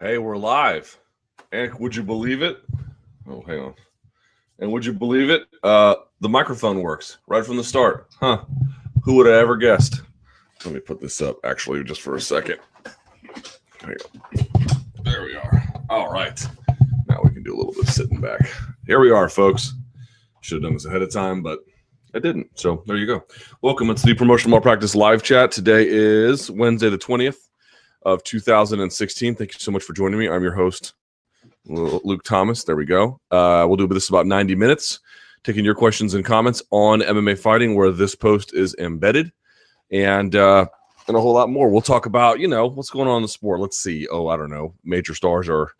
Hey, we're live. And would you believe it? Oh, hang on. And would you believe it? Uh, the microphone works right from the start. Huh. Who would have ever guessed? Let me put this up actually just for a second. There, there we are. All right. Now we can do a little bit of sitting back. Here we are, folks. Should have done this ahead of time, but I didn't. So there you go. Welcome. It's the Promotional Malpractice live chat. Today is Wednesday, the 20th of 2016. Thank you so much for joining me. I'm your host, Luke Thomas. There we go. Uh, we'll do this about 90 minutes, taking your questions and comments on MMA fighting, where this post is embedded, and uh, and a whole lot more. We'll talk about you know what's going on in the sport. Let's see. Oh, I don't know. Major stars are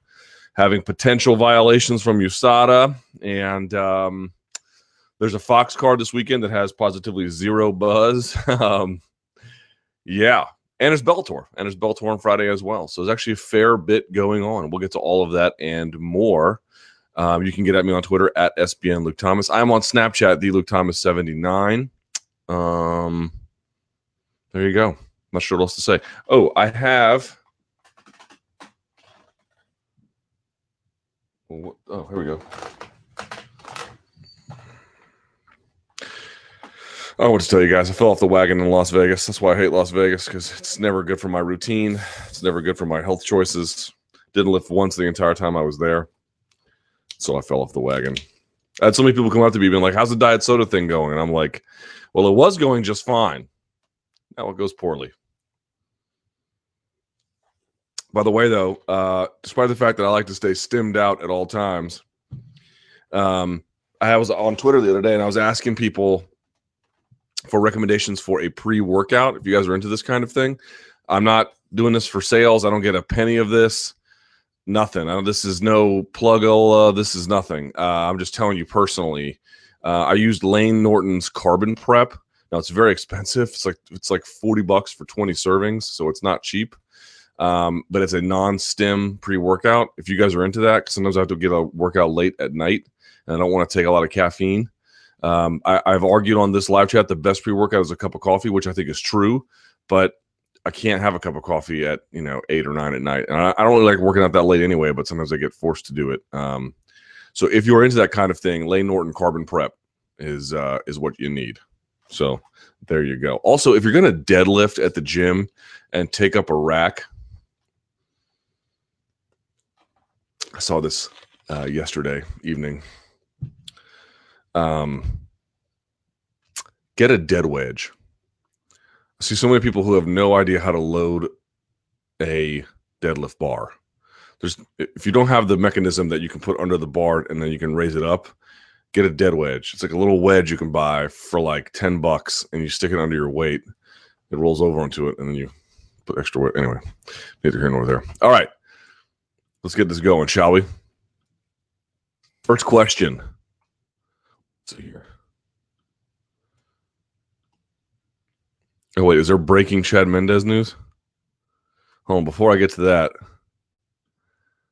having potential violations from USADA, and um, there's a Fox card this weekend that has positively zero buzz. um, yeah, and there's Bellator, and there's Bellator on Friday as well. So there's actually a fair bit going on. We'll get to all of that and more. Um, you can get at me on Twitter at SBN Luke Thomas. I'm on Snapchat, the Luke Thomas 79. Um, there you go. Not sure what else to say. Oh, I have. Oh, here we go. I what to tell you guys. I fell off the wagon in Las Vegas. That's why I hate Las Vegas because it's never good for my routine. It's never good for my health choices. Didn't lift once the entire time I was there. So I fell off the wagon. I had so many people come up to me being like, How's the diet soda thing going? And I'm like, Well, it was going just fine. Now it goes poorly. By the way, though, uh, despite the fact that I like to stay stimmed out at all times, um, I was on Twitter the other day and I was asking people for recommendations for a pre-workout if you guys are into this kind of thing. I'm not doing this for sales. I don't get a penny of this. Nothing. I this is no plugola this is nothing. Uh, i'm just telling you personally uh, i used Layne Norton's carbon prep. Now it's very expensive. It's like it's like 40 bucks for 20 servings so it's not cheap. Um, but it's a non-stim pre-workout. If you guys are into that because sometimes i have to get a workout late at night and i don't want to take a lot of caffeine um, I, have argued on this live chat the best pre workout is a cup of coffee, which I think is true, but I can't have a cup of coffee at you know eight or nine at night, and I, I don't really like working out that late anyway. But sometimes I get forced to do it. Um, so if you're into that kind of thing, Layne Norton Carbon Prep is uh, is what you need. So there you go. Also, if you're going to deadlift at the gym and take up a rack, I saw this uh, yesterday evening. Um, get a dead wedge. I see so many people who have no idea how to load a deadlift bar. There's if you don't have the mechanism that you can put under the bar and then you can raise it up, get a dead wedge. It's like a little wedge you can buy for like 10 bucks and you stick it under your weight. It rolls over onto it and then you put extra weight. Anyway, neither here nor there. All right. Let's get this going, shall we? First question see here. Oh wait, is there breaking Chad Mendes news? Hold on, before I get to that,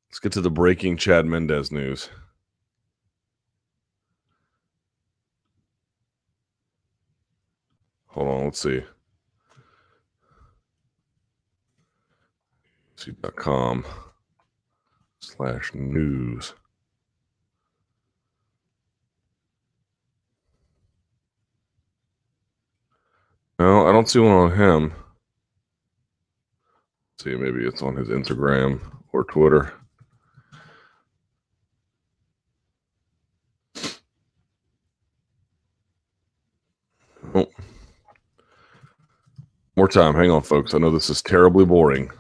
let's get to the breaking Chad Mendes news. Hold on, let's see. See.com slash news. No, I don't see one on him. Let's see, maybe it's on his Instagram or Twitter. Oh. More time. Hang on, folks. I know this is terribly boring.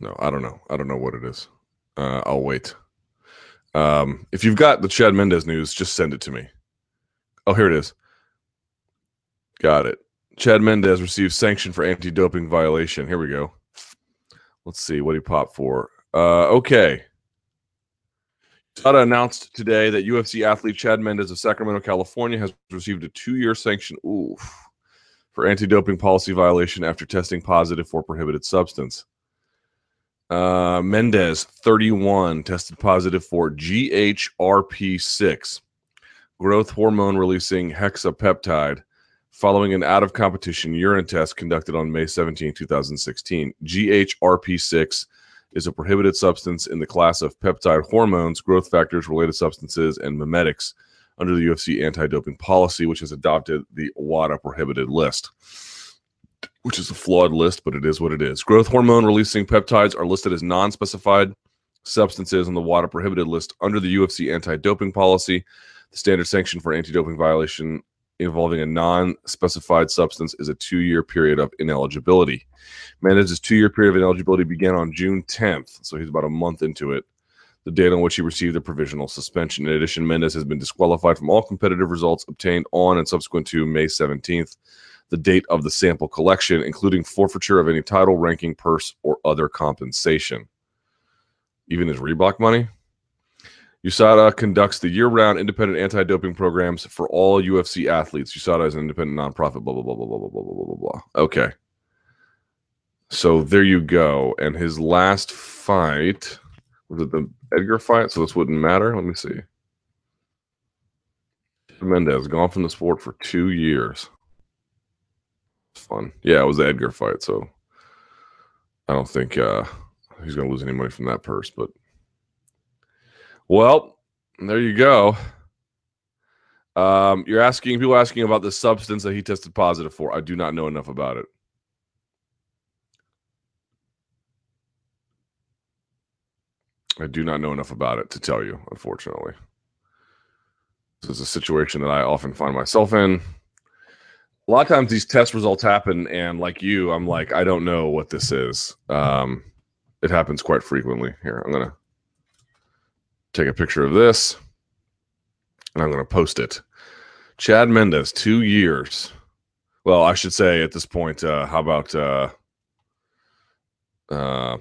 No, I don't know. I don't know what it is. Uh, I'll wait. Um, if you've got the Chad Mendes news, just send it to me. Oh, here it is. Got it. Chad Mendes received sanction for anti-doping violation. Here we go. Let's see what he popped for. Uh, okay. USADA announced today that UFC athlete Chad Mendes of Sacramento, California, has received a two-year sanction. Oof, for anti-doping policy violation after testing positive for prohibited substance. Uh, Mendes, 31, tested positive for GHRP6, growth hormone releasing hexapeptide, following an out of competition urine test conducted on May 17, 2016. GHRP6 is a prohibited substance in the class of peptide hormones, growth factors, related substances, and mimetics under the UFC anti doping policy, which has adopted the WADA prohibited list, which is a flawed list, but it is what it is. Growth hormone releasing peptides are listed as non specified substances on the WADA prohibited list under the UFC anti doping policy. The standard sanction for anti doping violation involving a non specified substance is a two year period of ineligibility. Mendes's two year period of ineligibility began on June 10th, so he's about a month into it. The date on which he received a provisional suspension. In addition, Mendes has been disqualified from all competitive results obtained on and subsequent to May 17th, the date of the sample collection, including forfeiture of any title, ranking, purse, or other compensation. Even his Reebok money? USADA conducts the year-round independent anti-doping programs for all UFC athletes. USADA is an independent nonprofit. Blah blah blah blah blah blah blah blah blah blah. Okay, so there you go. And his last fight was it the Edgar fight? So this wouldn't matter. Let me see. Mendes gone from the sport for two years. Fun. Yeah, it was the Edgar fight. So I don't think uh, he's going to lose any money from that purse, but well, there you go. Um, you're asking people asking about the substance that he tested positive for. I do not know enough about it. I do not know enough about it to tell you, unfortunately. This is a situation that I often find myself in. A lot of times these test results happen, and like you, I'm like, I don't know what this is. Um, it happens quite frequently. Here, I'm gonna take a picture of this and I'm to post it. Chad Mendes, two years. Well, I should say at this point, uh, how about uh, uh,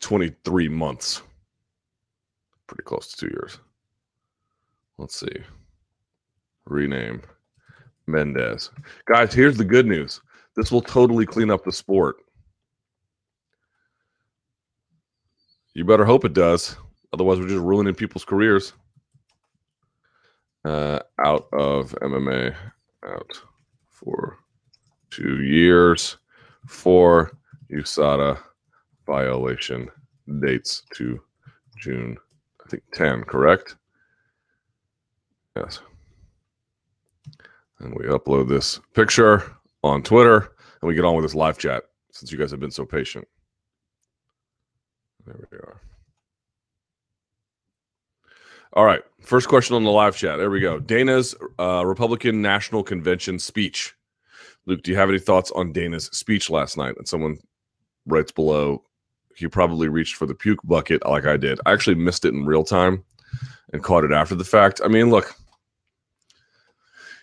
23 months? Pretty close to two years. Let's see. Rename Mendes. Guys, here's the good news this will totally clean up the sport. You better hope it does. Otherwise, we're just ruining people's careers. Uh, out of MMA, out for two years for USADA violation dates to June, I think 10, correct? Yes. And we upload this picture on Twitter and we get on with this live chat since you guys have been so patient. There we are. All right. First question on the live chat. There we go. Dana's uh, Republican National Convention speech. Luke, do you have any thoughts on Dana's speech last night? And someone writes below, he probably reached for the puke bucket like I did. I actually missed it in real time and caught it after the fact. I mean, look,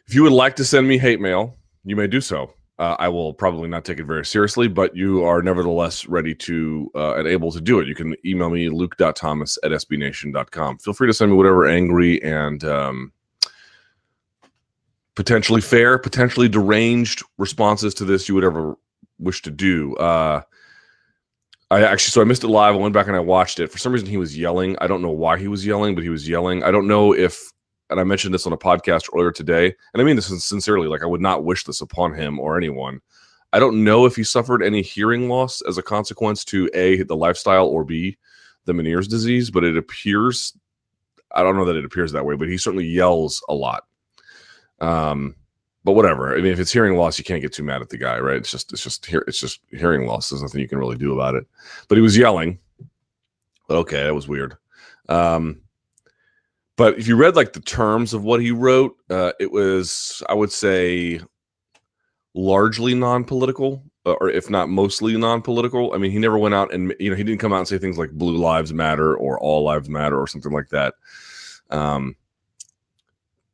if you would like to send me hate mail, you may do so. Uh, I will probably not take it very seriously, but you are nevertheless ready to uh, and able to do it. You can email me luke.thomas at sbnation.com. Feel free to send me whatever angry and um, potentially fair, potentially deranged responses to this you would ever wish to do. Uh, I actually, so I missed it live. I went back and I watched it. For some reason, he was yelling. I don't know why he was yelling, but he was yelling. I don't know if and I mentioned this on a podcast earlier today, and I mean this sincerely, like I would not wish this upon him or anyone. I don't know if he suffered any hearing loss as a consequence to A, the lifestyle, or B, the Meniere's disease, but it appears, I don't know that it appears that way, but he certainly yells a lot. Um, but whatever. I mean, if it's hearing loss, you can't get too mad at the guy, right? It's just, it's just, it's just hearing loss. There's nothing you can really do about it. But he was yelling. But okay, that was weird. Um, but if you read like the terms of what he wrote, uh, it was, I would say, largely non-political, uh, or if not mostly non-political. I mean, he never went out and you know he didn't come out and say things like "Blue Lives Matter" or "All Lives Matter" or something like that. Um,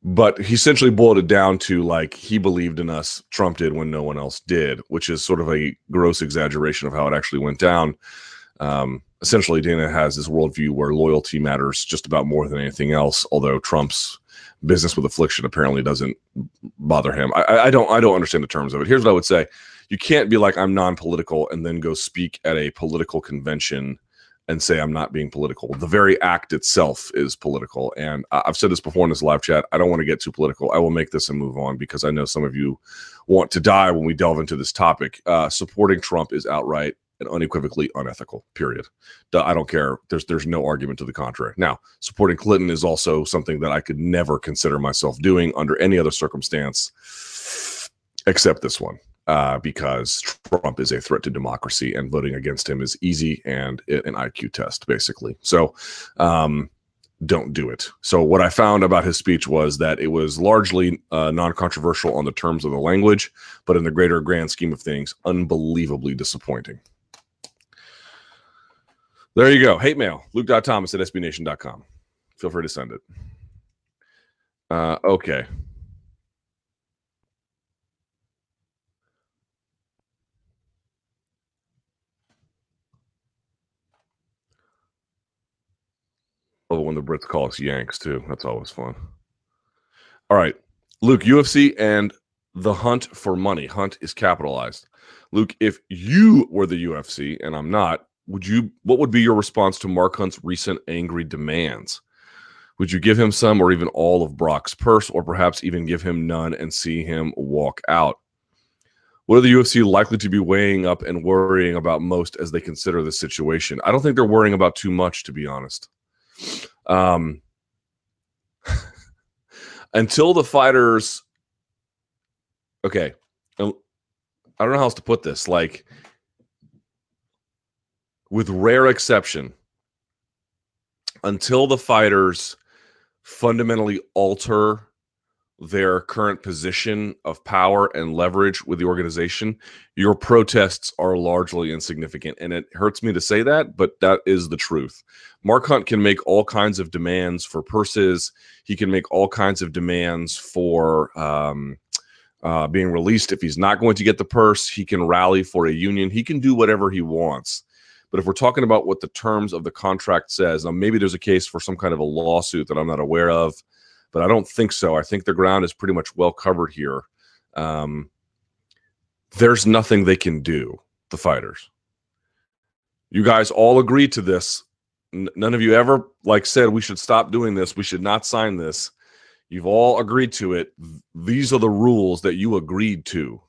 but he essentially boiled it down to like he believed in us, Trump did when no one else did, which is sort of a gross exaggeration of how it actually went down. Um, essentially Dana has this worldview where loyalty matters just about more than anything else. Although Trump's business with Affliction apparently doesn't bother him. I, I don't I don't understand the terms of it. Here's what I would say: you can't be like I'm non-political and then go speak at a political convention and say I'm not being political. The very act itself is political. And I've said this before in this live chat. I don't want to get too political. I will make this and move on because I know some of you want to die when we delve into this topic. Uh, supporting Trump is outright and unequivocally unethical. Period. I don't care. There's there's no argument to the contrary. Now, supporting Clinton is also something that I could never consider myself doing under any other circumstance except this one uh, because Trump is a threat to democracy, and voting against him is easy and an IQ test, basically. So, um, don't do it. So, what I found about his speech was that it was largely uh, non controversial on the terms of the language, but in the greater grand scheme of things, unbelievably disappointing. There you go. Hate mail. Luke.thomas at sbnation.com. Feel free to send it. Uh, okay. Love when the Brits call us Yanks too. That's always fun. All right, Luke, UFC and the hunt for money. Hunt is capitalized. Luke, if you were the UFC and I'm not, would you? What would be your response to Mark Hunt's recent angry demands? Would you give him some or even all of Brock's purse, or perhaps even give him none and see him walk out? What are the UFC likely to be weighing up and worrying about most as they consider the situation? I don't think they're worrying about too much, to be honest. Um, until the fighters, okay, I don't know how else to put this. Like, with rare exception, until the fighters fundamentally alter their current position of power and leverage with the organization, your protests are largely insignificant. And it hurts me to say that, but that is the truth. Mark Hunt can make all kinds of demands for purses, he can make all kinds of demands for. Um, uh, being released. If he's not going to get the purse, he can rally for a union. He can do whatever he wants. But if we're talking about what the terms of the contract says, now maybe there's a case for some kind of a lawsuit that I'm not aware of but I don't think so. I think the ground is pretty much well covered here. Um, there's nothing they can do, the fighters. You guys all agreed to this. N- none of you ever like said we should stop doing this. We should not sign this. You've all agreed to it. These are the rules that you agreed to.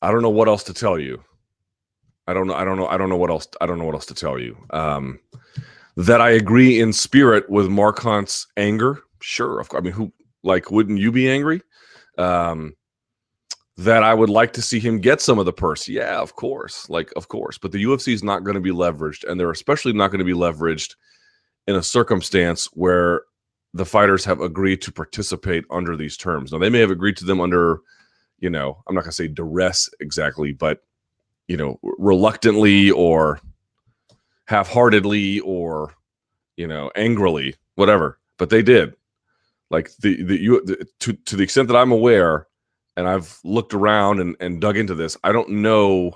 I don't know what else to tell you. I don't know. I don't know. I don't know what else. I don't know what else to tell you. Um, that I agree in spirit with Mark anger. Sure, of course. I mean, who like wouldn't you be angry? Um, that I would like to see him get some of the purse. Yeah, of course, like of course. But the UFC is not going to be leveraged, and they're especially not going to be leveraged in a circumstance where the fighters have agreed to participate under these terms. Now they may have agreed to them under, you know, I'm not going to say duress exactly, but you know, reluctantly or half-heartedly or you know angrily whatever. But they did. Like the the you the, to to the extent that i'm aware and i've looked around and and dug into this i don't know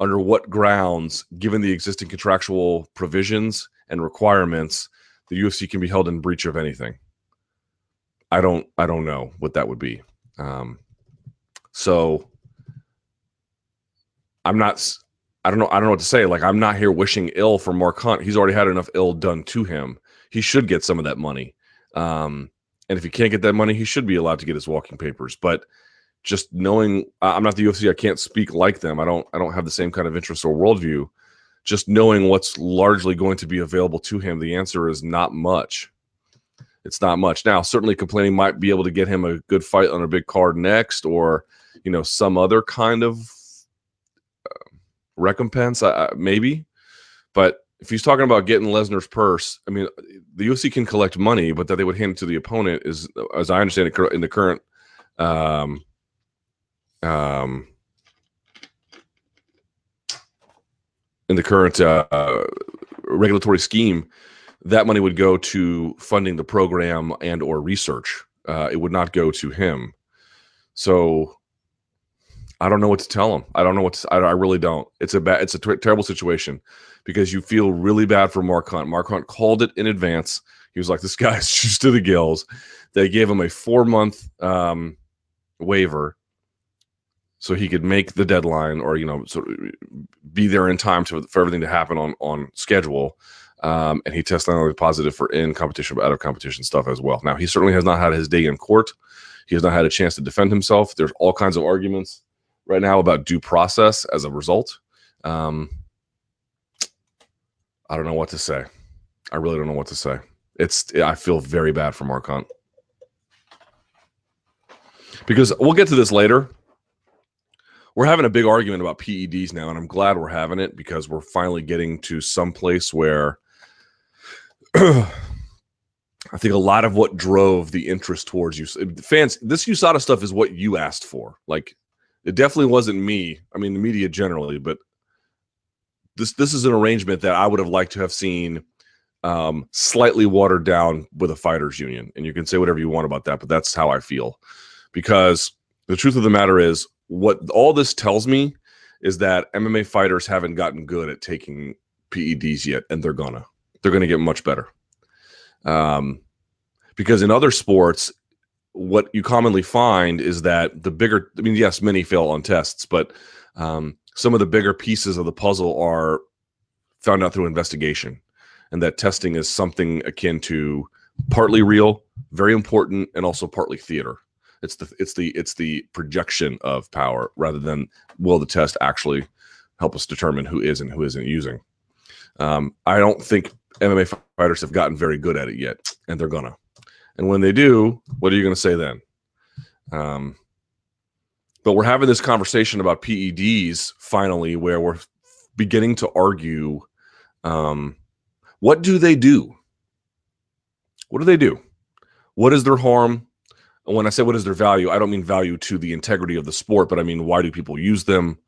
under what grounds given the existing contractual provisions and requirements the ufc can be held in breach of anything. I don't i don't know what that would be. Um so i'm not I don't know. I don't know what to say. Like, I'm not here wishing ill for Mark Hunt. He's already had enough ill done to him. He should get some of that money. Um, and if he can't get that money, he should be allowed to get his walking papers. But just knowing, I'm not the UFC. I can't speak like them. I don't. I don't have the same kind of interest or worldview. Just knowing what's largely going to be available to him, the answer is not much. It's not much. Now, certainly, complaining might be able to get him a good fight on a big card next, or you know, some other kind of recompense, maybe. But if he's talking about getting Lesnar's purse, I mean, the UFC can collect money, but that they would hand it to the opponent is, as I understand it, in the current, um, um, in the current uh, regulatory scheme, that money would go to funding the program and or research. Uh, it would not go to him. So I don't know what to tell him. I don't know what to, I, I really don't. It's a bad, it's a t- terrible situation because you feel really bad for Mark Hunt. Mark Hunt called it in advance. He was like, "This guy's just to the gills." They gave him a four month um, waiver. so he could make the deadline or you know sort of be there in time to, for everything to happen on on schedule. Um, and he tested not only positive for in competition but out of competition stuff as well. Now he certainly has not had his day in court. He has not had a chance to defend himself. There's all kinds of arguments right now about due process as a result. Um, I don't know what to say. I really don't know what to say. It's I feel very bad for Mark Hunt because we'll get to this later. We're having a big argument about PEDs now, and I'm glad we're having it because we're finally getting to some place where I think a lot of what drove the interest towards you fans, this USADA stuff is what you asked for. Like, it definitely wasn't me. I mean, the media generally, but this this is an arrangement that I would have liked to have seen um, slightly watered down with a fighters union. And you can say whatever you want about that, but that's how I feel. Because the truth of the matter is, what all this tells me is that MMA fighters haven't gotten good at taking PEDs yet, and they're gonna. They're gonna get much better. Um, because in other sports, what you commonly find is that the bigger, I mean, yes, many fail on tests, but um, some of the bigger pieces of the puzzle are found out through investigation and that testing is something akin to partly real very important and also partly theater. It's the it's the it's the projection of power rather than will the test actually help us determine who is and who isn't using. Um, i don't think mma fighters have gotten very good at it yet and they're gonna and when they do what are you gonna say then um, but we're having this conversation about PEDs finally, where we're beginning to argue um, what do they do? What do they do? What is their harm? And when I say what is their value, I don't mean value to the integrity of the sport, but I mean why do people use them?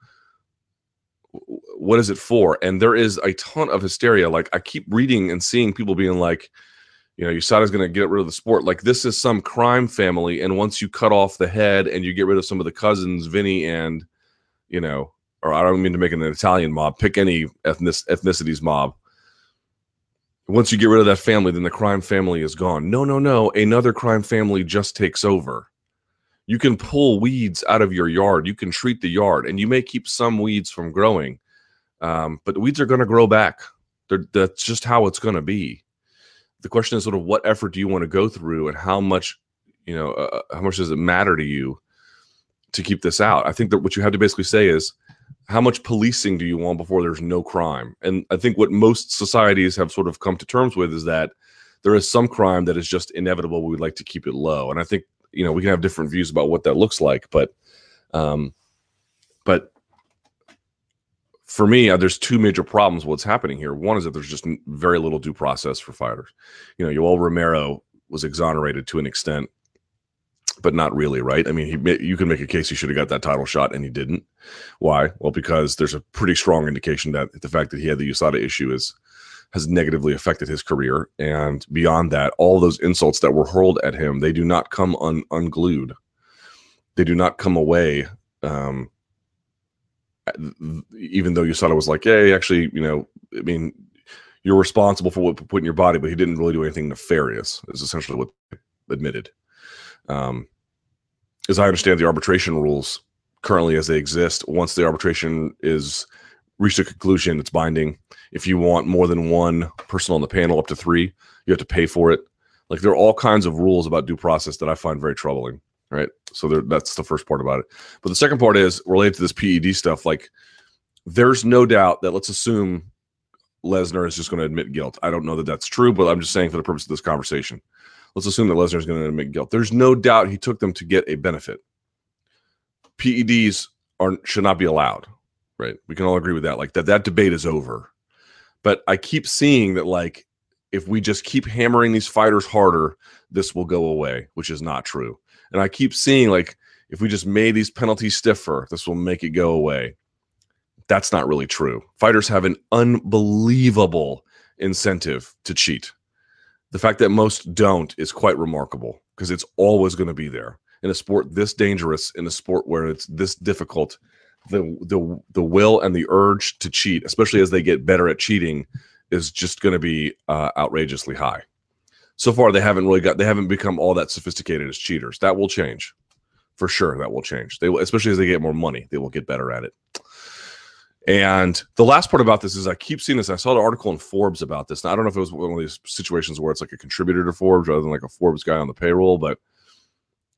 What is it for? And there is a ton of hysteria. Like I keep reading and seeing people being like, you know, USADA's going to get rid of the sport. Like this is some crime family, and once you cut off the head and you get rid of some of the cousins, Vinny and, you know, or I don't mean to make an Italian mob. Pick any ethnic ethnicities mob. Once you get rid of that family, then the crime family is gone. No, no, no. Another crime family just takes over. You can pull weeds out of your yard. You can treat the yard, and you may keep some weeds from growing, um, but the weeds are going to grow back. They're, that's just how it's going to be the question is sort of what effort do you want to go through and how much you know uh, uh, how much does it matter to you to keep this out? I think that what you have to basically say is how much policing do you want before there's no crime? And i think what most societies have sort of come to terms with is that there is some crime that is just inevitable we would like to keep it low. And i think you know we can have different views about what that looks like but um but for me, uh, there's two major problems. What's happening here? One is that there's just very little due process for fighters. You know, Yoel Romero was exonerated to an extent, but not really, right? I mean, he you can make a case he should have got that title shot, and he didn't. Why? Well, because there's a pretty strong indication that the fact that he had the USADA issue is has negatively affected his career, and beyond that, all those insults that were hurled at him, they do not come un, unglued. They do not come away um, even though USADA was like, "Hey, actually, you know, I mean, you're responsible for what put in your body, but he didn't really do anything nefarious." Is essentially what admitted. Um, as I understand the arbitration rules currently as they exist, once the arbitration is reached a conclusion, it's binding. If you want more than one person on the panel, up to three, you have to pay for it. Like there are all kinds of rules about due process that I find very troubling right? So there, that's the first part about it. But the second part is related to this PED stuff. Like, there's no doubt that let's assume Lesnar is just going to admit guilt. I don't know that that's true, but I'm just saying for the purpose of this conversation, let's assume that Lesnar is going to admit guilt. There's no doubt he took them to get a benefit. PEDs are should not be allowed, right? We can all agree with that. Like that, that debate is over. But I keep seeing that, like, if we just keep hammering these fighters harder, this will go away, which is not true. And I keep seeing like if we just made these penalties stiffer, this will make it go away. That's not really true. Fighters have an unbelievable incentive to cheat. The fact that most don't is quite remarkable because it's always going to be there. In a sport this dangerous, in a sport where it's this difficult, the the the will and the urge to cheat, especially as they get better at cheating, is just going to be uh, outrageously high so far they haven't really got they haven't become all that sophisticated as cheaters. That will change. For sure, that will change. They will, especially as they get more money, they will get better at it. And the last part about this is I keep seeing this. I saw an article in Forbes about this. Now, I don't know if it was one of these situations where it's like a contributor to Forbes rather than like a Forbes guy on the payroll, but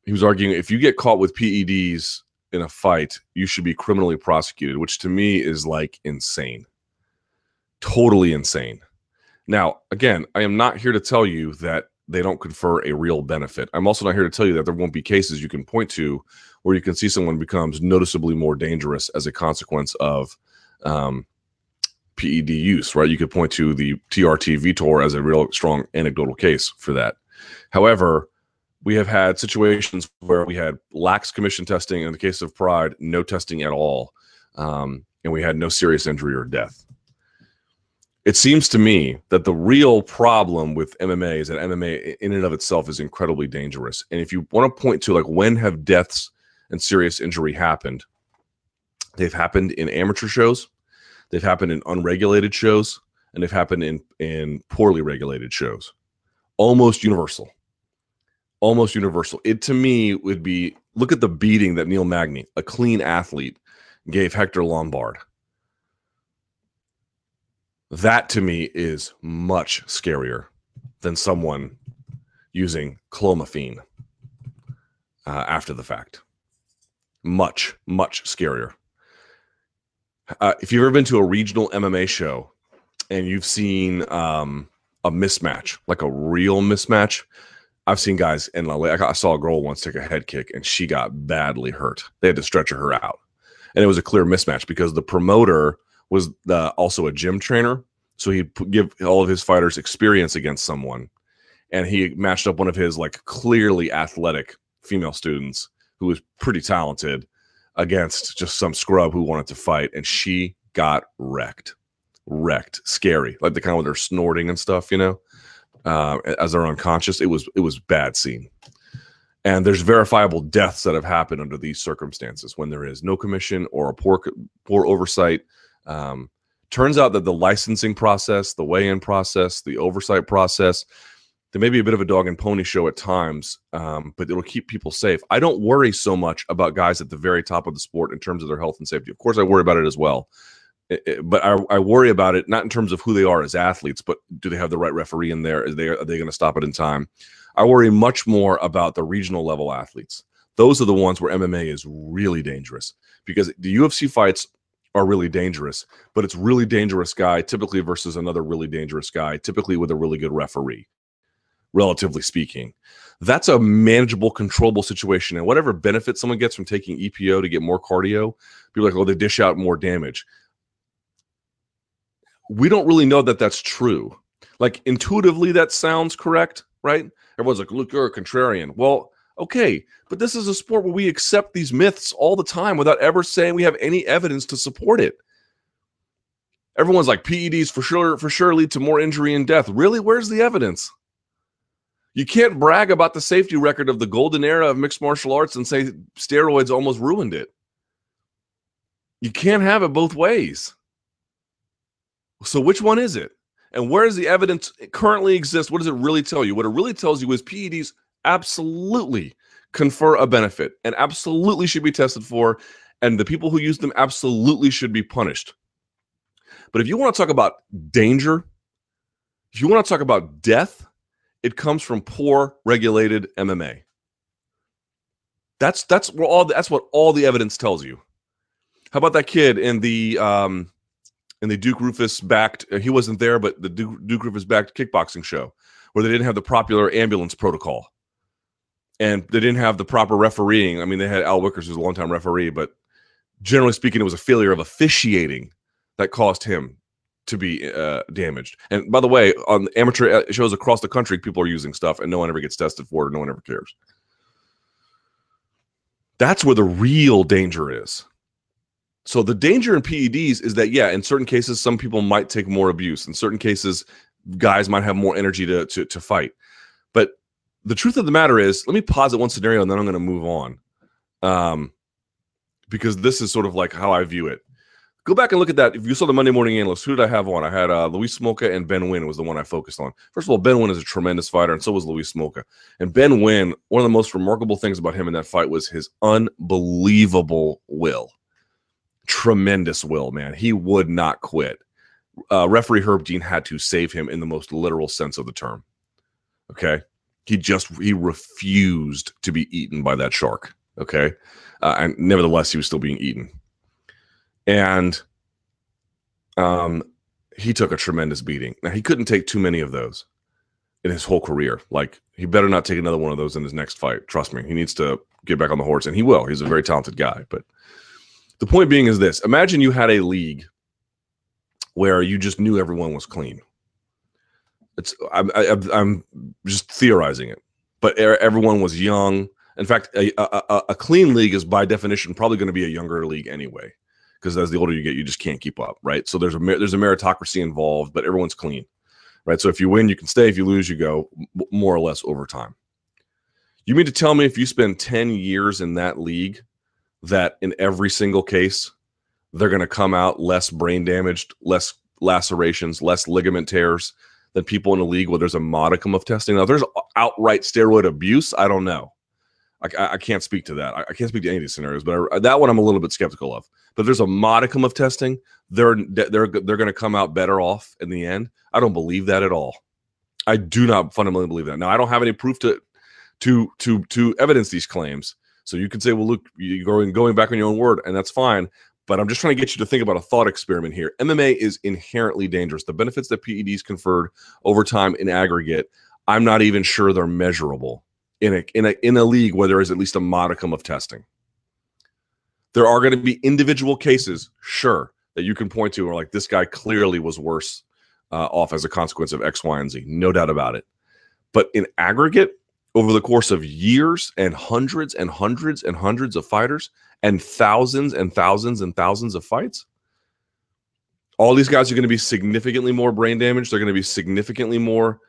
he was arguing if you get caught with PEDs in a fight, you should be criminally prosecuted, which to me is like insane. Totally insane. Now, again, I am not here to tell you that they don't confer a real benefit. I'm also not here to tell you that there won't be cases you can point to where you can see someone becomes noticeably more dangerous as a consequence of um, PED use, right? You could point to the TRT Vitor as a real strong anecdotal case for that. However, we have had situations where we had lax commission testing. In the case of Pride, no testing at all. Um, and we had no serious injury or death. It seems to me that the real problem with MMA is that MMA in and of itself is incredibly dangerous. And if you want to point to like when have deaths and serious injury happened, they've happened in amateur shows, they've happened in unregulated shows, and they've happened in in poorly regulated shows. Almost universal almost universal. It to me would be look at the beating that Neil Magny, a clean athlete, gave Hector Lombard. That to me is much scarier than someone using clomiphene uh, after the fact. Much, much scarier. Uh, if you've ever been to a regional MMA show and you've seen um, a mismatch, like a real mismatch, I've seen guys and I saw a girl once take a head kick and she got badly hurt. They had to stretcher her out, and it was a clear mismatch because the promoter was the, also a gym trainer, so he'd give all of his fighters experience against someone, and he matched up one of his like clearly athletic female students who was pretty talented against just some scrub who wanted to fight, and she got wrecked, wrecked, scary, like the kind where they're snorting and stuff, you know uh, as they're unconscious. It was it was bad scene. And there's verifiable deaths that have happened under these circumstances when there is no commission or a poor poor oversight. Um, turns out that the licensing process, the weigh-in process, the oversight process, there may be a bit of a dog and pony show at times, um, but it'll keep people safe. I don't worry so much about guys at the very top of the sport in terms of their health and safety. Of course, I worry about it as well but I, I, worry about it not in terms of who they are as athletes, but do they have the right referee in there? Are they are they going to stop it in time? I worry much more about the regional level athletes. Those are the ones where MMA is really dangerous because the UFC fights are really dangerous, but it's really dangerous guy typically versus another really dangerous guy, typically with a really good referee, relatively speaking. That's a manageable, controllable situation. And whatever benefit someone gets from taking EPO to get more cardio, people like, oh, they dish out more damage we don't really know that that's true. Like intuitively, that sounds correct, right? Everyone's like, look, you're a contrarian. Well, okay, but this is a sport where we accept these myths all the time without ever saying we have any evidence to support it. Everyone's like PEDs for sure for sure lead to more injury and death. Really? Where's the evidence? You can't brag about the safety record of the golden era of mixed martial arts and say steroids almost ruined it. You can't have it both ways. So which one is it? And where does the evidence currently exist? What does it really tell you? What it really tells you is PEDs absolutely confer a benefit and absolutely should be tested for. And the people who use them absolutely should be punished. But if you want to talk about danger, if you want to talk about death, it comes from poor regulated MMA. That's that's what all that's what all the evidence tells you. How about that kid in the um, and the Duke Roufus backed. Uh, he wasn't there, but the Duke, Duke Roufus backed kickboxing show where they didn't have the popular ambulance protocol, and they didn't have the proper refereeing. I mean, they had Al Wichgers, who's a longtime referee, but generally speaking, it was a failure of officiating that caused him to be uh, damaged. And by the way, on amateur shows across the country, people are using stuff, and no one ever gets tested for it, no one ever cares. That's where the real danger is. So the danger in PEDs is that yeah, in certain cases, some people might take more abuse. In certain cases, guys might have more energy to to, to fight. But the truth of the matter is, let me posit one scenario and then I'm going to move on, um, because this is sort of like how I view it. Go back and look at that. If you saw the Monday morning analyst, who did I have on? I had uh, Luis and Ben Nguyen was the one I focused on. First of all, Ben Nguyen is a tremendous fighter, and so was Luis Smolka. And Ben Nguyen, one of the most remarkable things about him in that fight was his unbelievable will. Tremendous will, man. He would not quit. Uh, referee Herb Dean had to save him in the most literal sense of the term. Okay. He just, he refused to be eaten by that shark. Okay. Uh, and nevertheless, he was still being eaten and um, he took a tremendous beating. Now he couldn't take too many of those in his whole career. Like he better not take another one of those in his next fight. Trust me, he needs to get back on the horse, and he will. He's a very talented guy. But the point being is this: imagine you had a league where you just knew everyone was clean. It's I'm I, am i am just theorizing it, but everyone was young. In fact, a, a, a clean league is by definition probably going to be a younger league anyway because as the older you get, you just can't keep up, right? So there's a there's a meritocracy involved, but everyone's clean, right? So if you win, you can stay. If you lose, you go more or less over time. You mean to tell me if you spend 10 years in that league, that in every single case, they're going to come out less brain damaged, less lacerations, less ligament tears than people in a league where there's a modicum of testing? Now, there's outright steroid abuse. I don't know. I, I, can't speak to that. I, I, can't speak to any of these scenarios, but I, that one I'm a little bit skeptical of. But there's a modicum of testing. They're they're they're going to come out better off in the end. I don't believe that at all. I do not fundamentally believe that. Now I don't have any proof to to to to evidence these claims. So you can say, well, look, you're going going back on your own word, and that's fine. But I'm just trying to get you to think about a thought experiment here. MMA is inherently dangerous. The benefits that PEDs conferred over time in aggregate, I'm not even sure they're measurable in a in a in a league where there is at least a modicum of testing. There are going to be individual cases, sure, that you can point to, or like this guy clearly was worse uh, off as a consequence of X, Y, and Z. No doubt about it. But in aggregate, over the course of years and hundreds and hundreds and hundreds of fighters and thousands and thousands and thousands of fights, all these guys are going to be significantly more brain damaged. They're going to be significantly more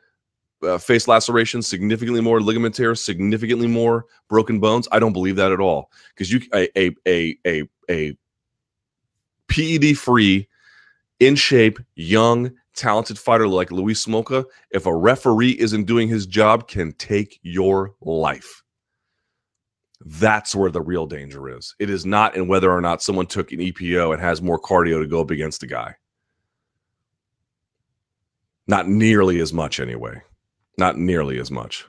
uh, face lacerations, significantly more ligament tears, significantly more broken bones. I don't believe that at all because you a a a a, a PED free, in shape, young, talented fighter like Luis Smolka, if a referee isn't doing his job, can take your life. That's where the real danger is. It is not in whether or not someone took an EPO and has more cardio to go up against a guy. Not nearly as much, anyway not nearly as much.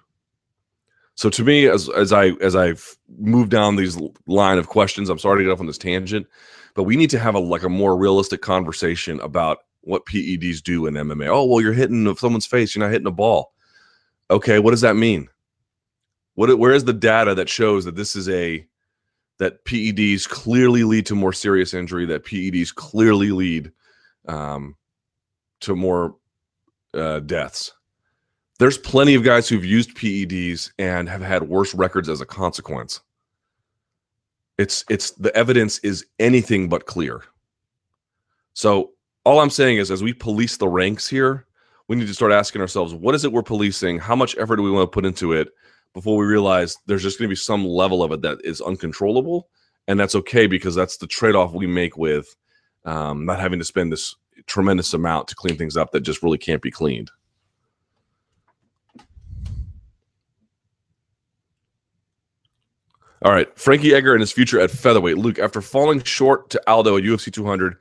So to me, as as I as I've moved down these line of questions, I'm sorry to get off on this tangent, but we need to have a like a more realistic conversation about what PEDs do in MMA. Oh well, you're hitting someone's face, you're not hitting a ball. Okay, what does that mean? What where is the data that shows that this is a that PEDs clearly lead to more serious injury, that PEDs clearly lead um, to more uh, deaths? There's plenty of guys who've used PEDs and have had worse records as a consequence. It's it's the evidence is anything but clear. So all I'm saying is as we police the ranks here, we need to start asking ourselves, what is it we're policing? How much effort do we want to put into it before we realize there's just going to be some level of it that is uncontrollable? And that's okay because that's the trade off we make with um, not having to spend this tremendous amount to clean things up that just really can't be cleaned. All right, Frankie Edgar and his future at featherweight. Luke, after falling short to Aldo at UFC 200,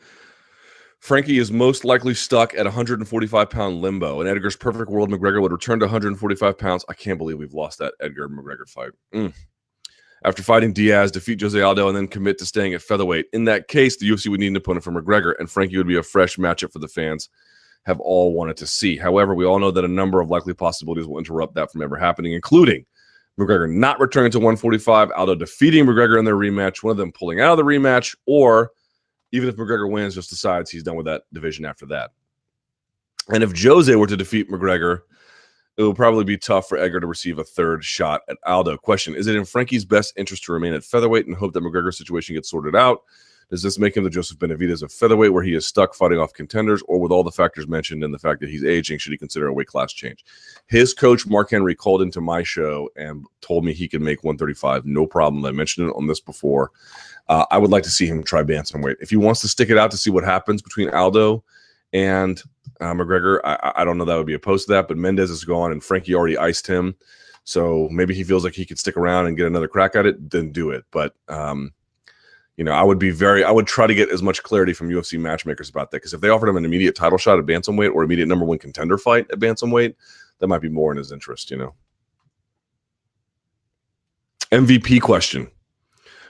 Frankie is most likely stuck at 145 pound limbo. In Edgar's perfect world, McGregor would return to 145 pounds. I can't believe we've lost that Edgar McGregor fight. Mm. After fighting Diaz, defeat Jose Aldo, and then commit to staying at featherweight. In that case, the UFC would need an opponent for McGregor, and Frankie would be a fresh matchup for the fans have all wanted to see. However, we all know that a number of likely possibilities will interrupt that from ever happening, including McGregor not returning to 145, Aldo defeating McGregor in their rematch, one of them pulling out of the rematch, or even if McGregor wins, just decides he's done with that division after that. And if Jose were to defeat McGregor, it would probably be tough for Edgar to receive a third shot at Aldo. Question Is it in Frankie's best interest to remain at featherweight and hope that McGregor's situation gets sorted out? Does this make him the Joseph Benavidez of featherweight, where he is stuck fighting off contenders, or with all the factors mentioned and the fact that he's aging, should he consider a weight class change? His coach, Mark Henry, called into my show and told me he could make 135, no problem. I mentioned it on this before. Uh, I would like to see him try bantamweight. If he wants to stick it out to see what happens between Aldo and uh, McGregor, I, I don't know that would be opposed to that, but Mendes is gone and Frankie already iced him. So maybe he feels like he could stick around and get another crack at it, then do it. But um, you know, I would be very, I would try to get as much clarity from UFC matchmakers about that because if they offered him an immediate title shot at bantamweight or immediate number one contender fight at bantamweight, that might be more in his interest. You know. MVP question: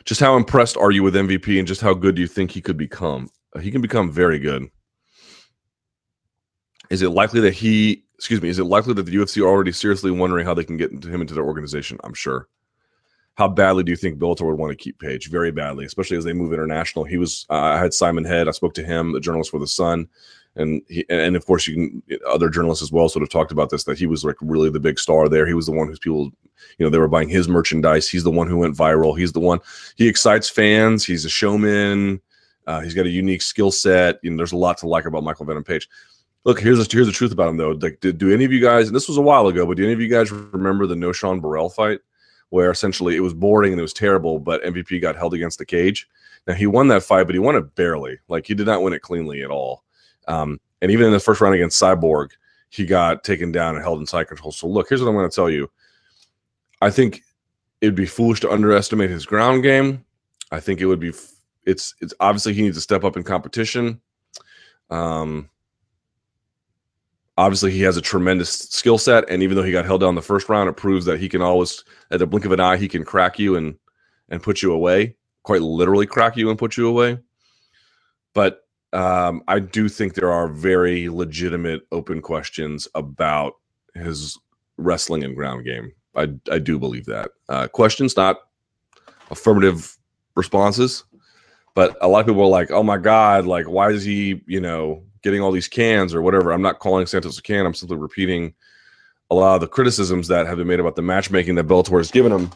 Just how impressed are you with MVP, and just how good do you think he could become? Uh, he can become very good. Is it likely that he excuse me, is it likely that the UFC are already seriously wondering how they can get him into their organization? I'm sure. How badly do you think Bellator would want to keep Page? Very badly, especially as they move international. He was. Uh, I had Simon Head. I spoke to him, the journalist for the Sun, and he, and of course you can other journalists as well sort of talked about this that he was like really the big star there. He was the one whose people, you know, they were buying his merchandise. He's the one who went viral. He's the one. He excites fans. He's a showman. Uh, he's got a unique skill set. You know, there's a lot to like about Michael Venom Page. Look, here's the, here's the truth about him though. Like, did, do any of you guys? And this was a while ago, but do any of you guys remember the Nah-Shon Burrell fight, where essentially it was boring and it was terrible, but MVP got held against the cage. Now he won that fight, but he won it barely. Like he did not win it cleanly at all. Um, and even in the first round against Cyborg, he got taken down and held in side control. So look, here's what I'm going to tell you. I think it'd be foolish to underestimate his ground game. I think it would be. It's it's obviously he needs to step up in competition. Um, obviously he has a tremendous skill set and even though he got held down the first round it proves that he can always at the blink of an eye he can crack you and and put you away quite literally crack you and put you away. But um, i do think there are very legitimate open questions about his wrestling and ground game. I, I do believe that. Uh, questions not affirmative responses but a lot of people are like oh my god like why is he you know getting all these cans or whatever. I'm not calling Santos a can. I'm simply repeating a lot of the criticisms that have been made about the matchmaking that Bellator has given him.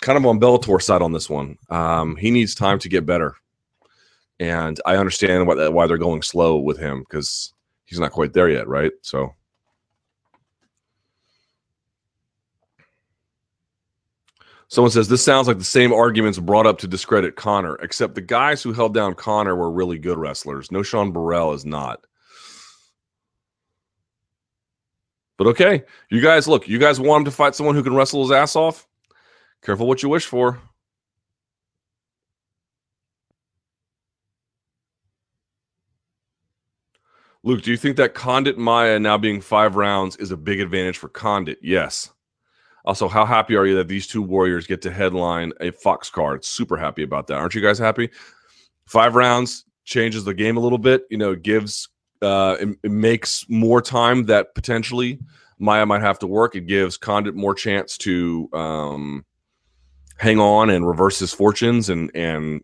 Kind of on Bellator's side on this one. Um, he needs time to get better, and I understand why, why they're going slow with him because he's not quite there yet, right? So. Someone says this sounds like the same arguments brought up to discredit Connor, except the guys who held down Connor were really good wrestlers. Nah-Shon Burrell is not. But okay, you guys look, you guys want him to fight someone who can wrestle his ass off? Careful what you wish for. Luke, do you think that Condit Maia now being five rounds is a big advantage for Condit? Yes. Also, how happy are you that these two warriors get to headline a Fox card? Super happy about that. Aren't you guys happy? Five rounds changes the game a little bit. You know, gives uh, it, it makes more time that potentially Maia might have to work. It gives Condit more chance to um, hang on and reverse his fortunes and and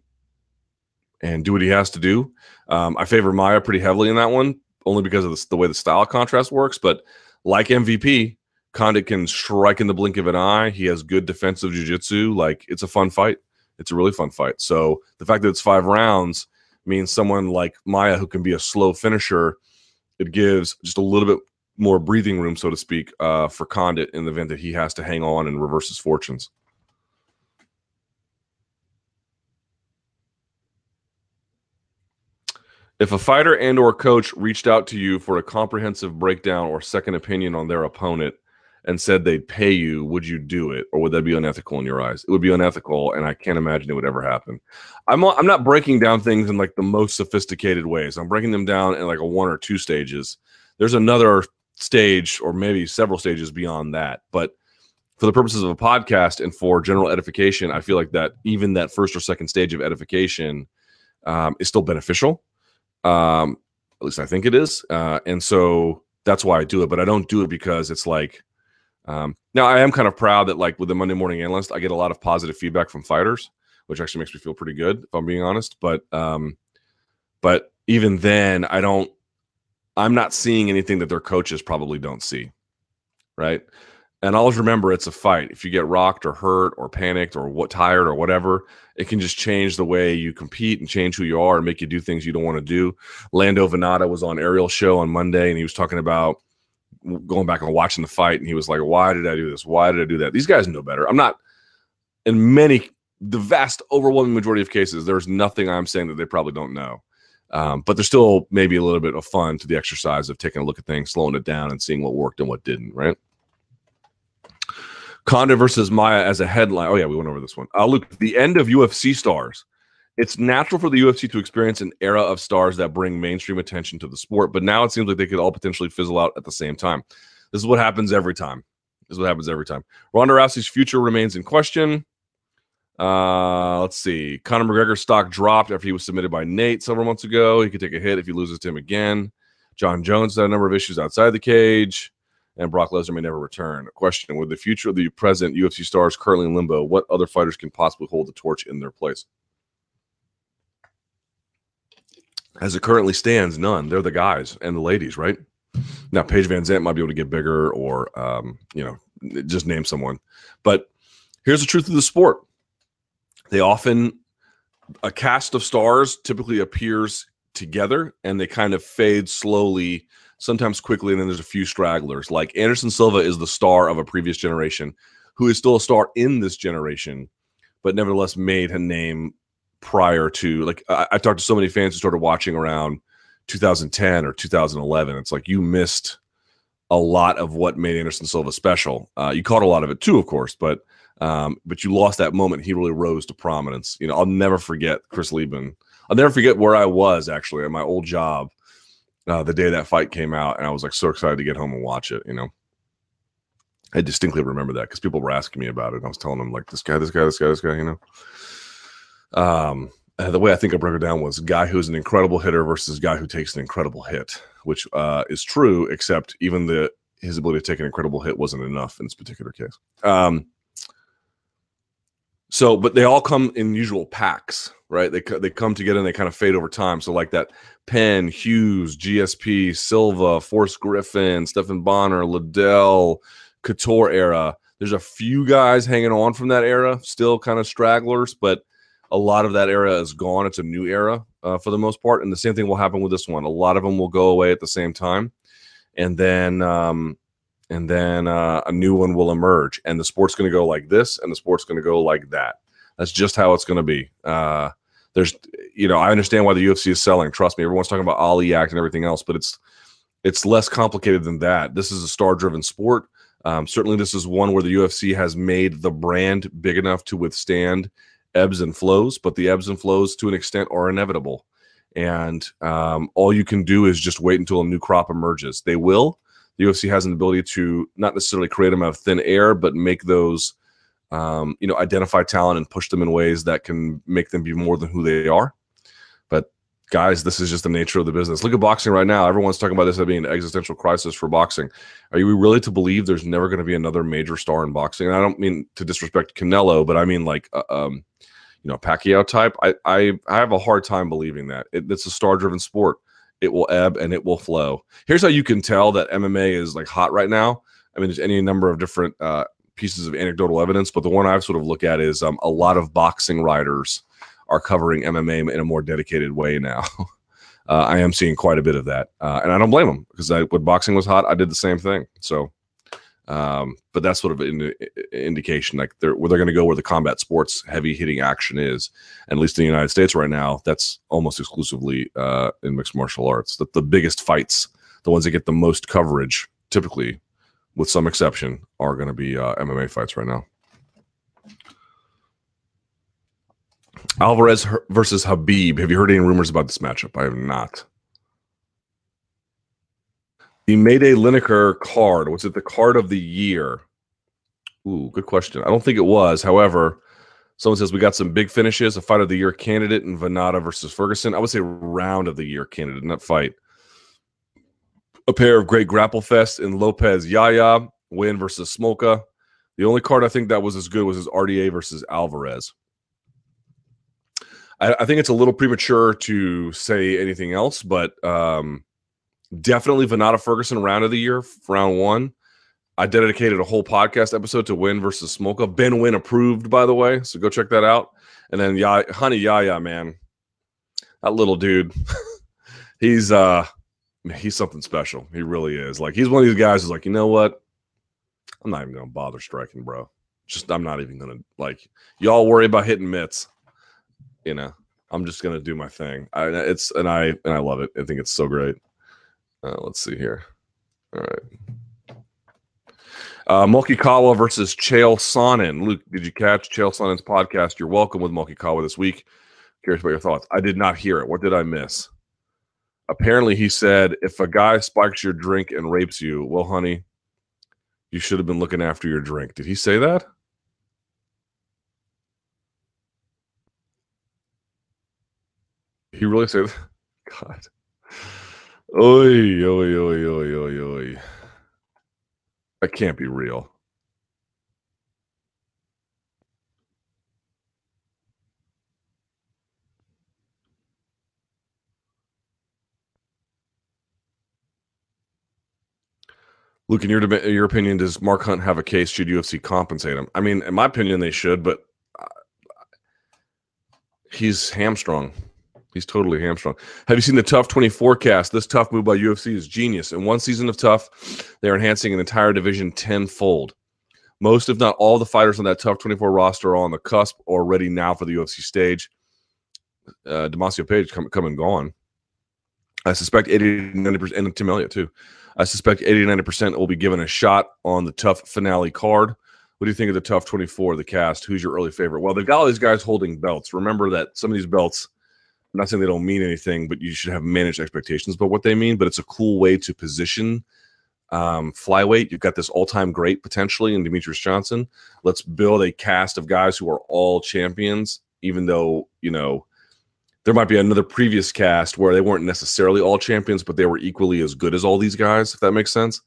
and do what he has to do. Um, I favor Maia pretty heavily in that one, only because of the, the way the style contrast works. But like MVP, Condit can strike in the blink of an eye. He has good defensive jiu-jitsu. Like it's a fun fight. It's a really fun fight. So the fact that it's five rounds means someone like Maia, who can be a slow finisher, it gives just a little bit more breathing room, so to speak, uh, for Condit in the event that he has to hang on and reverse his fortunes. If a fighter and or coach reached out to you for a comprehensive breakdown or second opinion on their opponent, and said they'd pay you, would you do it, or would that be unethical in your eyes? It would be unethical, and I can't imagine it would ever happen. I'm I'm not breaking down things in like the most sophisticated ways. I'm breaking them down in like a one or two stages. There's another stage, or maybe several stages beyond that, but for the purposes of a podcast and for general edification, I feel like that even that first or second stage of edification um, is still beneficial. Um, at least I think it is, uh, and so that's why I do it. But I don't do it because it's like um, now, I am kind of proud that, like with the Monday Morning Analyst, I get a lot of positive feedback from fighters, which actually makes me feel pretty good, if I'm being honest. But, um, but even then, I don't. I'm not seeing anything that their coaches probably don't see, right? And always remember it's a fight. If you get rocked or hurt or panicked or what tired or whatever, it can just change the way you compete and change who you are and make you do things you don't want to do. Lando Vannata was on Ariel's show on Monday and he was talking about going back and watching the fight and he was like, Why did I do this? Why did I do that? These guys know better. I'm not in many the vast overwhelming majority of cases, there's nothing I'm saying that they probably don't know. Um, but there's still maybe a little bit of fun to the exercise of taking a look at things, slowing it down, and seeing what worked and what didn't. Right? Condit versus Maia as a headline. Oh yeah, we went over this one. Uh, look, the end of UFC stars. It's natural for the UFC to experience an era of stars that bring mainstream attention to the sport, but now it seems like they could all potentially fizzle out at the same time. This is what happens every time. This is what happens every time. Ronda Rousey's future remains in question. Uh, let's see. Conor McGregor's stock dropped after he was submitted by Nate several months ago. He could take a hit if he loses to him again. Jon Jones had a number of issues outside the cage, and Brock Lesnar may never return. A question: With the future of the present UFC stars currently in limbo, what other fighters can possibly hold the torch in their place? As it currently stands, none. They're the guys and the ladies, right? Now, Paige VanZant might be able to get bigger, or um, you know, just name someone. But here's the truth of the sport they often a cast of stars typically appears together and they kind of fade slowly sometimes quickly and then there's a few stragglers like anderson silva is the star of a previous generation who is still a star in this generation but nevertheless made a name prior to like I, I talked to so many fans who started watching around 2010 or 2011 it's like you missed a lot of what made anderson silva special uh, you caught a lot of it too of course but um, but you lost that moment. He really rose to prominence. You know, I'll never forget Chris Leben. I'll never forget where I was actually at my old job uh, the day that fight came out, and I was like so excited to get home and watch it. You know, I distinctly remember that because people were asking me about it. And I was telling them like this guy, this guy, this guy, this guy. You know, um, the way I think I broke it down was guy who's an incredible hitter versus guy who takes an incredible hit, which uh, is true. Except even the his ability to take an incredible hit wasn't enough in this particular case. Um, so, but they all come in usual packs, right? They they come together and they kind of fade over time. So, like that Penn, Hughes, GSP, Silva, Forrest Griffin, Stephan Bonnar, Liddell, Couture era. There's a few guys hanging on from that era, still kind of stragglers, but a lot of that era is gone. It's a new era uh, for the most part, and the same thing will happen with this one. A lot of them will go away at the same time, and then um, and then uh, a new one will emerge and the sport's going to go like this and the sport's going to go like that. That's just how it's going to be. Uh, there's you know i understand why the ufc is selling. Trust me everyone's talking about ali act and everything else but it's it's less complicated than that. This is a star driven sport. Um, certainly this is one where the ufc has made the brand big enough to withstand ebbs and flows but the ebbs and flows to an extent are inevitable and um, all you can do is just wait until a new crop emerges they will the UFC has an ability to not necessarily create them out of thin air, but make those, um, you know, identify talent and push them in ways that can make them be more than who they are. But guys, this is just the nature of the business. Look at boxing right now. Everyone's talking about this as being an existential crisis for boxing. Are you really to believe there's never going to be another major star in boxing? And I don't mean to disrespect Canelo, but I mean like, uh, um, you know, Pacquiao type. I, I I have a hard time believing that. It, it's a star driven sport it will ebb and it will flow. Here's how you can tell that MMA is like hot right now. I mean, there's any number of different uh, pieces of anecdotal evidence, but the one I've sort of looked at is um, a lot of boxing writers are covering MMA in a more dedicated way now. uh, I am seeing quite a bit of that, uh, and I don't blame them because when boxing was hot, I did the same thing. So um, but that's sort of an indication like they're where they're going to go where the combat sports heavy hitting action is. And at least in the United States right now, that's almost exclusively uh, in mixed martial arts. That the biggest fights, the ones that get the most coverage, typically, with some exception, are going to be uh, MMA fights right now. Alvarez versus Khabib. Have you heard any rumors about this matchup? I have not. The Mayday Lineker card. Was it the card of the year? Ooh, good question. I don't think it was. However, someone says we got some big finishes. A fight of the year candidate in Vannata versus Ferguson. I would say round of the year candidate in that fight. A pair of great grapple fest in Lopez Yahya, Nguyen versus Smolka. The only card I think that was as good was his RDA versus Alvarez. I, I think it's a little premature to say anything else, but um, Definitely Vannata Ferguson round of the year, round one. I dedicated a whole podcast episode to Nguyen versus Smolka. Ben Nguyen approved, by the way. So go check that out. And then yeah, Hani Yahya, man. That little dude. he's uh he's something special. He really is. Like he's one of these guys who's like, you know what? I'm not even gonna bother striking, bro. Just I'm not even gonna like y'all worry about hitting mitts. You know, I'm just gonna do my thing. I it's and I and I love it. I think it's so great. Uh, let's see here. All right. Uh, Kawa versus Chael Sonnen. Luke, did you catch Chael Sonnen's podcast? You're welcome with Kawa this week. Curious about your thoughts. I did not hear it. What did I miss? Apparently, he said, if a guy spikes your drink and rapes you, well, honey, you should have been looking after your drink. Did he say that? He really said that? God. Oi, oi, oi, oi, oi, oi. That can't be real. Luke, in your your opinion, does Mark Hunt have a case? Should UFC compensate him? I mean, in my opinion, they should, but uh, he's hamstrung. He's totally hamstrung. Have you seen the TUF 24 cast? This tough move by UFC is genius. In one season of TUF, they're enhancing an entire division tenfold. Most, if not all, the fighters on that TUF 24 roster are on the cusp or ready now for the UFC stage. Uh, Damacio Page come, come and gone. I suspect 80 90%, and Tim Elliott too. I suspect 80 90% will be given a shot on the TUF finale card. What do you think of the TUF 24, the cast? Who's your early favorite? Well, they've got all these guys holding belts. Remember that some of these belts, I'm not saying they don't mean anything, but you should have managed expectations about what they mean. But it's a cool way to position um, flyweight. You've got this all time great potentially in Demetrious Johnson. Let's build a cast of guys who are all champions, even though, you know, there might be another previous cast where they weren't necessarily all champions, but they were equally as good as all these guys, if that makes sense.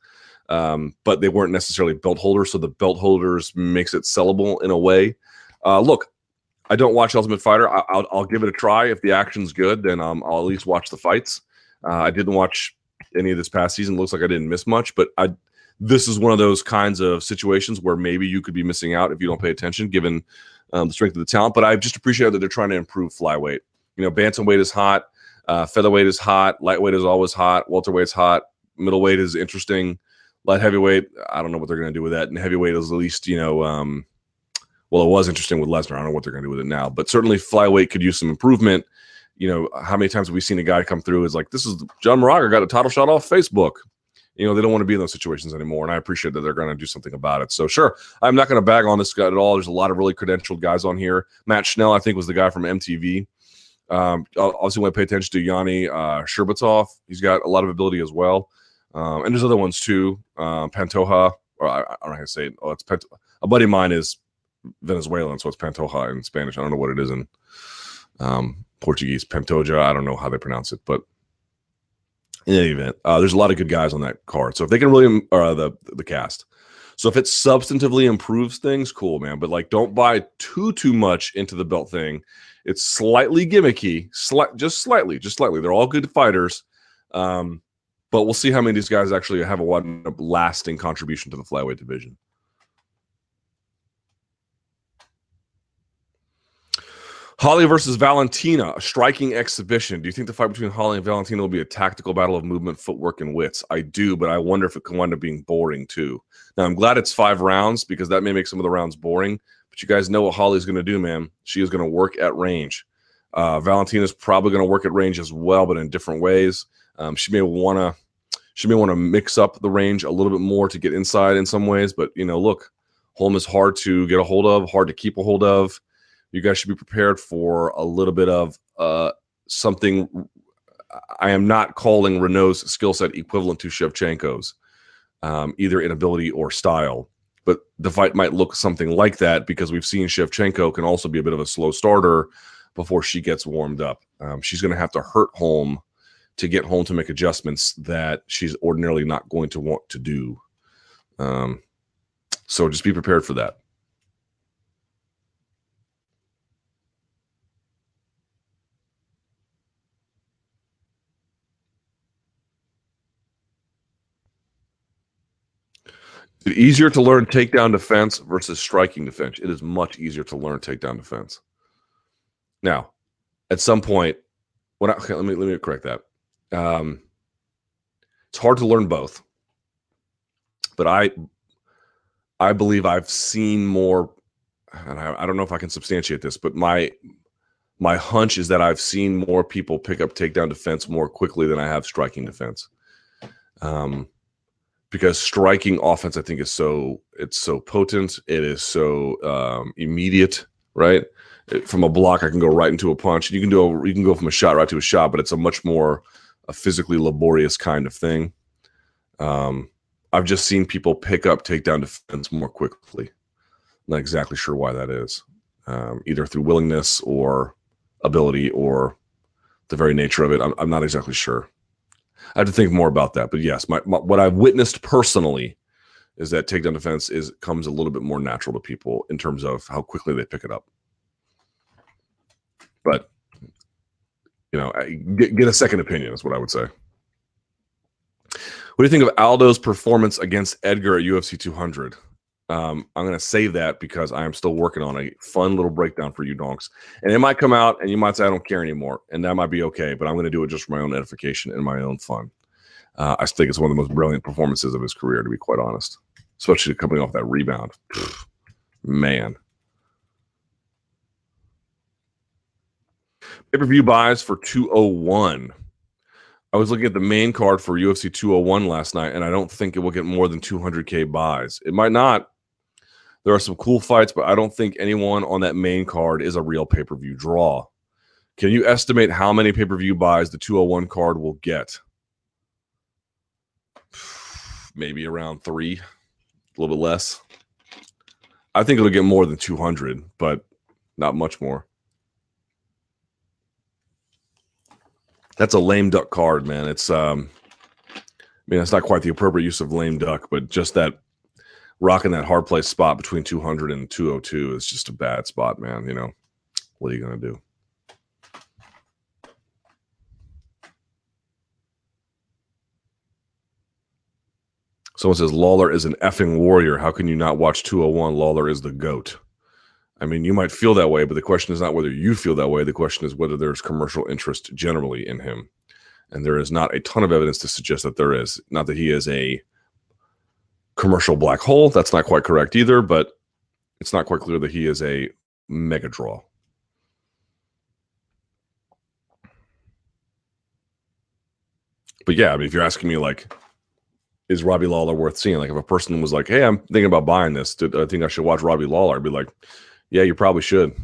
Um, but they weren't necessarily belt holders, so the belt holders makes it sellable in a way. Uh, look, I don't watch Ultimate Fighter. I, will I'll give it a try. If the action's good, then um, I'll at least watch the fights. Uh, I didn't watch any of this past season. Looks like I didn't miss much, but I this is one of those kinds of situations where maybe you could be missing out if you don't pay attention, given um, the strength of the talent. But I just appreciate that they're trying to improve flyweight. You know, bantamweight is hot, uh, featherweight is hot, lightweight is always hot, welterweight's hot, middleweight is interesting, light heavyweight. I don't know what they're going to do with that, and heavyweight is at least you know. Um, well, it was interesting with Lesnar. I don't know what they're going to do with it now, but certainly flyweight could use some improvement. You know, how many times have we seen a guy come through is like, this is John Moraga got a title shot off Facebook. You know, they don't want to be in those situations anymore. And I appreciate that they're going to do something about it. So, sure, I'm not going to bag on this guy at all. There's a lot of really credentialed guys on here. Matt Schnell, I think, was the guy from MTV. Um, obviously, want to pay attention to Yanni uh, Sherbatov. He's got a lot of ability as well. Um, and there's other ones too. Uh, Pantoja, or I, I, don't know how to say it. Oh, it's Pant- a buddy of mine is Venezuelan, so it's Pantoja in Spanish. I don't know what it is in um, Portuguese. Pantoja. I don't know how they pronounce it, but in any event, uh, there's a lot of good guys on that card. So if they can really, uh, the the cast. So if it substantively improves things, cool, man. But like, don't buy too too much into the belt thing it's slightly gimmicky, slight, just slightly, just slightly. They're all good fighters, um, but we'll see how many of these guys actually have a lasting contribution to the flyweight division. Holly versus Valentina, a striking exhibition. Do you think the fight between Holly and Valentina will be a tactical battle of movement, footwork, and wits? I do, but I wonder if it can wind up being boring too. Now, I'm glad it's five rounds because that may make some of the rounds boring. But you guys know what Holly's going to do, man. She is going to work at range. Uh, Valentina's probably going to work at range as well, but in different ways. Um, she may want to she may want to mix up the range a little bit more to get inside in some ways. But you know, look, Holm is hard to get a hold of, hard to keep a hold of. You guys should be prepared for a little bit of uh, something. I am not calling Renault's skill set equivalent to Shevchenko's, um, either in ability or style but the fight might look something like that because we've seen Shevchenko can also be a bit of a slow starter before she gets warmed up. Um, she's going to have to hurt Holm to get Holm to make adjustments that she's ordinarily not going to want to do. Um, so just be prepared for that. Is it easier to learn takedown defense versus striking defense? It is much easier to learn takedown defense. Now, at some point, when I, okay, let me let me correct that. Um, it's hard to learn both, but I I believe I've seen more, and I, I don't know if I can substantiate this, but my my hunch is that I've seen more people pick up takedown defense more quickly than I have striking defense. Um, because striking offense, I think, is so it's so potent. It is so um, immediate, right? It, from a block, I can go right into a punch. You can do a, you can go from a shot right to a shot, but it's a much more a physically laborious kind of thing. Um, I've just seen people pick up takedown defense more quickly. Not exactly sure why that is, um, either through willingness or ability or the very nature of it. I'm, I'm not exactly sure. I have to think more about that. But yes, my, my, what I've witnessed personally is that takedown defense is comes a little bit more natural to people in terms of how quickly they pick it up. But you know, get, get a second opinion is what I would say. What do you think of Aldo's performance against Edgar at UFC 200? Um, I'm going to save that because I am still working on a fun little breakdown for you donks. And it might come out and you might say, I don't care anymore. And that might be okay, but I'm going to do it just for my own edification and my own fun. Uh, I think it's one of the most brilliant performances of his career, to be quite honest, especially coming off that rebound. Man. Pay per view buys for 201. I was looking at the main card for UFC 201 last night, and I don't think it will get more than 200K buys. It might not, there are some cool fights, but I don't think anyone on that main card is a real pay per view draw. Can you estimate how many pay per view buys the 201 card will get? Maybe around three, a little bit less. I think it'll get more than 200, but not much more. That's a lame duck card, man. It's um I mean, it's not quite the appropriate use of lame duck, but just that rocking that hard place spot between 200 and 202 is just a bad spot, man. You know, what are you going to do? Someone says Lawler is an effing warrior. How can you not watch 201? Lawler is the GOAT. I mean, you might feel that way, but the question is not whether you feel that way. The question is whether there's commercial interest generally in him. And there is not a ton of evidence to suggest that there is. Not that he is a commercial black hole. That's not quite correct either, but it's not quite clear that he is a mega draw. But yeah, I mean, if you're asking me, like, is Robbie Lawler worth seeing? Like, if a person was like, "Hey, I'm thinking about buying this. I think I should watch Robbie Lawler," I'd be like, "Yeah, you probably should."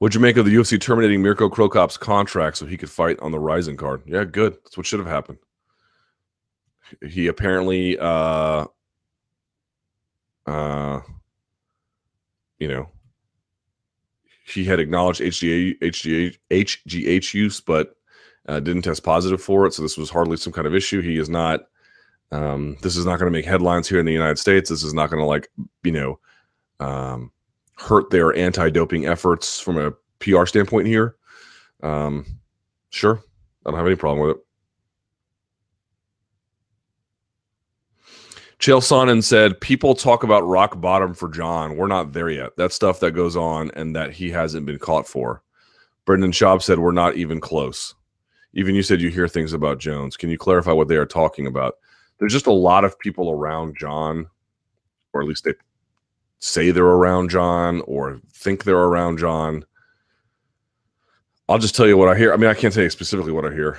What'd you make of the UFC terminating Mirko Cro Cop's contract so he could fight on the Rizin card? Yeah, good. That's what should have happened. He apparently, uh, uh, you know, he had acknowledged HGA, HGA, HGH use, but uh, didn't test positive for it. So this was hardly some kind of issue. He is not. Um, this is not going to make headlines here in the United States. This is not going to like you know um, hurt their anti-doping efforts from a PR standpoint here. Um, sure, I don't have any problem with it. Chael Sonnen said, People talk about rock bottom for Jon. We're not there yet. That's stuff that goes on and that he hasn't been caught for. Brendan Schaub said, We're not even close. Even you said you hear things about Jones. Can you clarify what they are talking about? There's just a lot of people around Jon, or at least they say they're around Jon or think they're around Jon. I'll just tell you what I hear. I mean, I can't tell you specifically what I hear.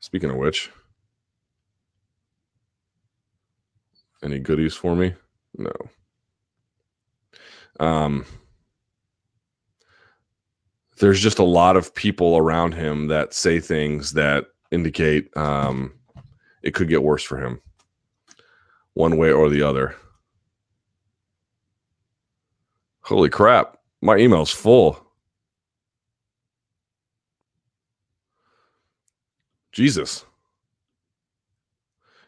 Speaking of which, any goodies for me? No. Um, there's just a lot of people around him that say things that indicate um, it could get worse for him, one way or the other. Holy crap. My email's full. Jesus.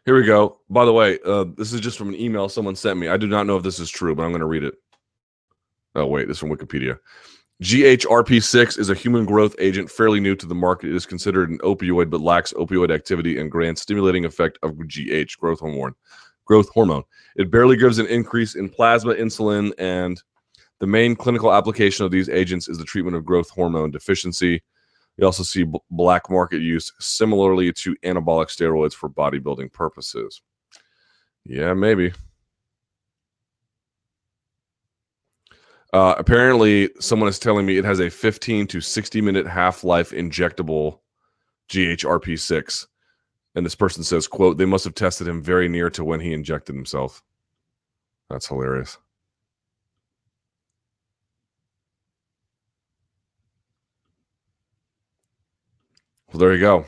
Here we go. By the way, uh, this is just from an email someone sent me. I do not know if this is true, but I'm going to read it. Oh, wait, this is from Wikipedia. GHRP6 is a human growth agent fairly new to the market. It is considered an opioid but lacks opioid activity and grants stimulating effect of GH growth hormone. Growth hormone. It barely gives an increase in plasma insulin and the main clinical application of these agents is the treatment of growth hormone deficiency. You also see b- black market use similarly to anabolic steroids for bodybuilding purposes. Yeah, maybe. Uh, apparently, someone is telling me it has a 15 to 60 minute half life injectable GHRP6. And this person says, quote, they must have tested him very near to when he injected himself. That's hilarious. Well, there you go.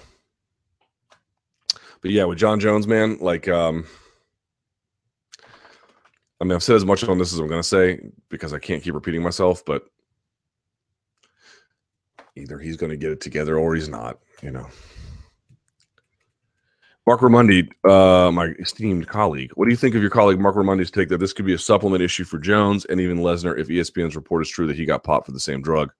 But yeah, with Jon Jones, man, like um I mean, I've said as much on this as I'm going to say because I can't keep repeating myself, but either he's going to get it together or he's not, you know. Marc Raimondi, uh, my esteemed colleague, what do you think of your colleague Marc Raimondi's take that this could be a supplement issue for Jones and even Lesnar if ESPN's report is true that he got popped for the same drug?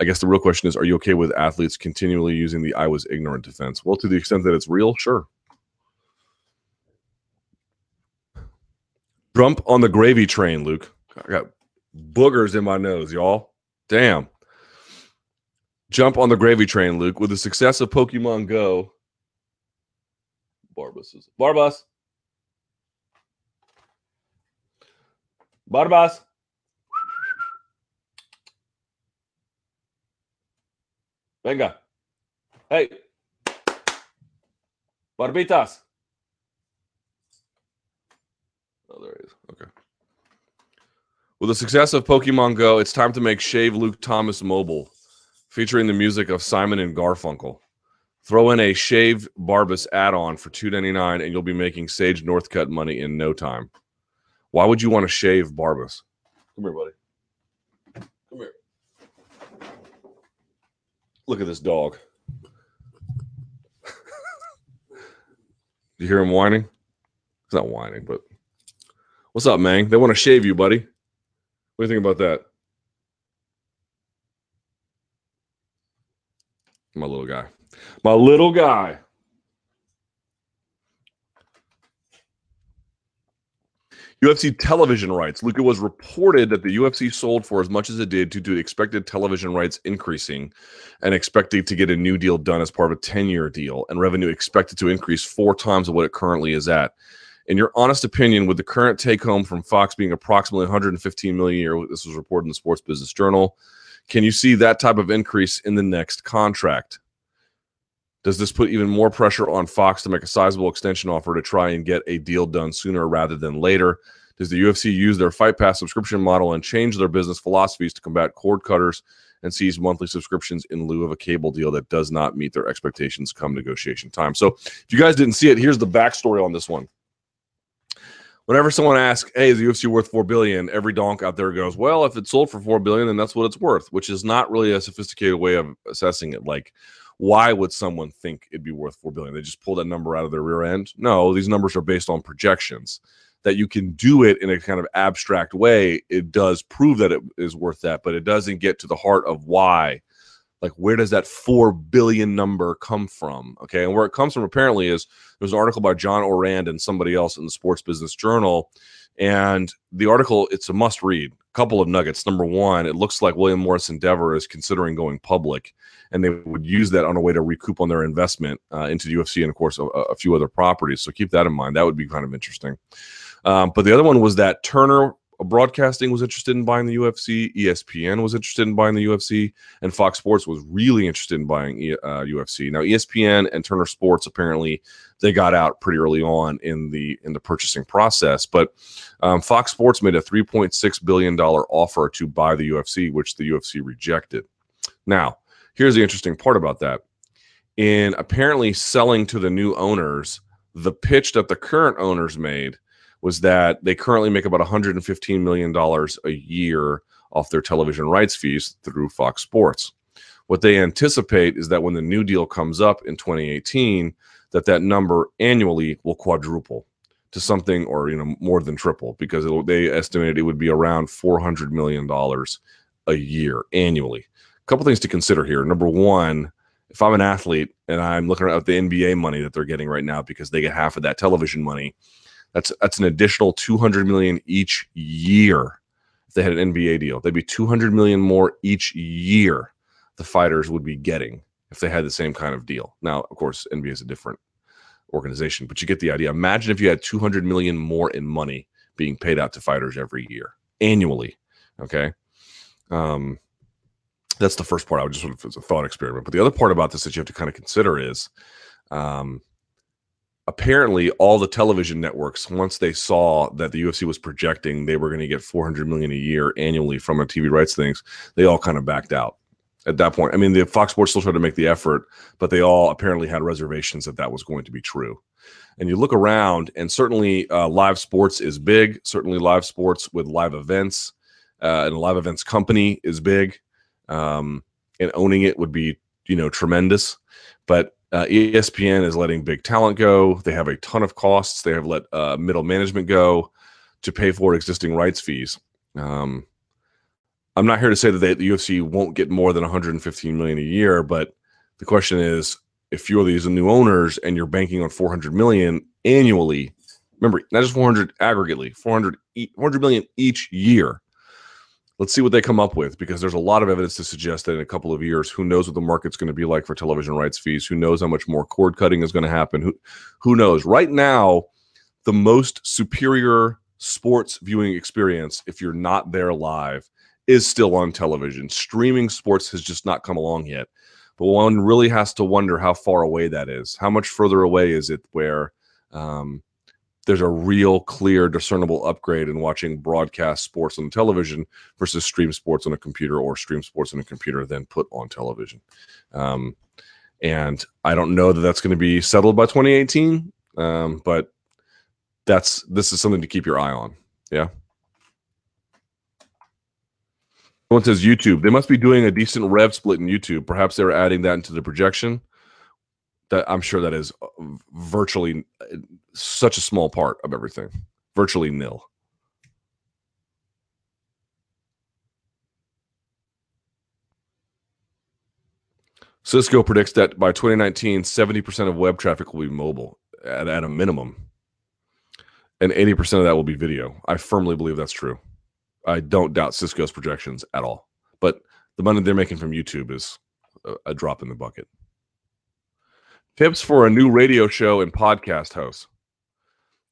I guess the real question is, are you okay with athletes continually using the "I was ignorant" defense? Well, to the extent that it's real, sure. Jump on the gravy train, Luke. I got boogers in my nose, y'all. Damn. Jump on the gravy train, Luke. With the success of Pokemon Go, Barbas is Barbas. Barbas. Venga. Hey. Barbitas. Oh, there he is. Okay. With the success of Pokemon Go, it's time to make Shave Luke Thomas mobile, featuring the music of Simon and Garfunkel. Throw in a Shave Barbas add-on for two ninety nine, and you'll be making Sage Northcutt money in no time. Why would you want to shave Barbas? Come here, buddy. Come here. Look at this dog. you hear him whining? He's not whining, but what's up, man? They want to shave you, buddy. What do you think about that? My little guy. My little guy. UFC television rights. Luke, it was reported that the UFC sold for as much as it did due to expected television rights increasing and expected to get a new deal done as part of a 10 year deal and revenue expected to increase four times of what it currently is at. In your honest opinion, with the current take home from Fox being approximately 115 million a year, this was reported in the Sports Business Journal, can you see that type of increase in the next contract? Does this put even more pressure on Fox to make a sizable extension offer to try and get a deal done sooner rather than later? Does the UFC use their Fight Pass subscription model and change their business philosophies to combat cord cutters and seize monthly subscriptions in lieu of a cable deal that does not meet their expectations come negotiation time? So, if you guys didn't see it, here's the backstory on this one. Whenever someone asks, "Hey, is the UFC worth four billion? Every donk out there goes, "Well, if it's sold for four billion, then that's what it's worth," which is not really a sophisticated way of assessing it. Like, why would someone think it'd be worth 4 billion? They just pull that number out of their rear end? No these numbers are based on projections. That you can do it in a kind of abstract way it does prove that it is worth that but it doesn't get to the heart of why. Like where does that 4 billion number come from? Okay and where it comes from apparently is there's an article by John Ourand and somebody else in the sports business journal and the article it's a must read couple of nuggets number one it looks like william morris endeavor is considering going public and they would use that on a way to recoup on their investment uh, into the UFC and, of course, a, a, few other properties. So keep that in mind. That would be kind of interesting. Um, but the other one was that Turner Broadcasting was interested in buying the UFC, ESPN was interested in buying the UFC, and Fox Sports was really interested in buying uh, UFC. Now, ESPN and Turner Sports apparently they got out pretty early on in the in the purchasing process, but um, Fox Sports made a 3.6 billion dollar offer to buy the UFC, which the UFC rejected. Now, Here's the interesting part about that. In apparently selling to the new owners, the pitch that the current owners made was that they currently make about $115 million a year off their television rights fees through Fox Sports. What they anticipate is that when the new deal comes up in 2018, that that number annually will quadruple to something or you know more than triple because they estimated it would be around 400 million dollars a year annually. A couple things to consider here. Number one, if I'm an athlete and I'm looking at the NBA money that they're getting right now because they get half of that television money, that's that's an additional 200 million each year. If they had an NBA deal, they'd be 200 million more each year. The fighters would be getting if they had the same kind of deal. Now, of course, NBA is a different organization, but you get the idea. Imagine if you had 200 million more in money being paid out to fighters every year annually. Okay. Um, that's the first part. I would just sort of as a thought experiment. But the other part about this that you have to kind of consider is um, apparently all the television networks, once they saw that the UFC was projecting they were going to get 400 million a year annually from a TV rights things, they all kind of backed out at that point. I mean, the Fox Sports still tried to make the effort, but they all apparently had reservations that that was going to be true. And you look around, and certainly uh, live sports is big. Certainly, live sports with live events uh, and a live events company is big. Um, and owning it would be, you know, tremendous. But uh, ESPN is letting big talent go. They have a ton of costs. They have let uh, middle management go to pay for existing rights fees. Um, I'm not here to say that they, the UFC won't get more than 115 million a year, but the question is, if you're these new owners and you're banking on 400 million annually, remember not just 400 aggregately, 400 400 million each year. Let's see what they come up with because there's a lot of evidence to suggest that in a couple of years, who knows what the market's going to be like for television rights fees? Who knows how much more cord cutting is going to happen? Who who knows? Right now, the most superior sports viewing experience, if you're not there live, is still on television. Streaming sports has just not come along yet. But one really has to wonder how far away that is. How much further away is it where um, there's a real, clear, discernible upgrade in watching broadcast sports on television versus stream sports on a computer or stream sports on a computer then put on television? Um, and I don't know that that's going to be settled by 2018, um, but that's this is something to keep your eye on. Yeah. Someone says YouTube. They must be doing a decent rev split in YouTube. Perhaps they're adding that into the projection. That I'm sure that is uh, virtually such a small part of everything. Virtually nil. Cisco predicts that by 2019, 70% of web traffic will be mobile at, at a minimum, and 80% of that will be video. I firmly believe that's true. I don't doubt Cisco's projections at all. But the money they're making from YouTube is a, a drop in the bucket. Tips for a new radio show and podcast host.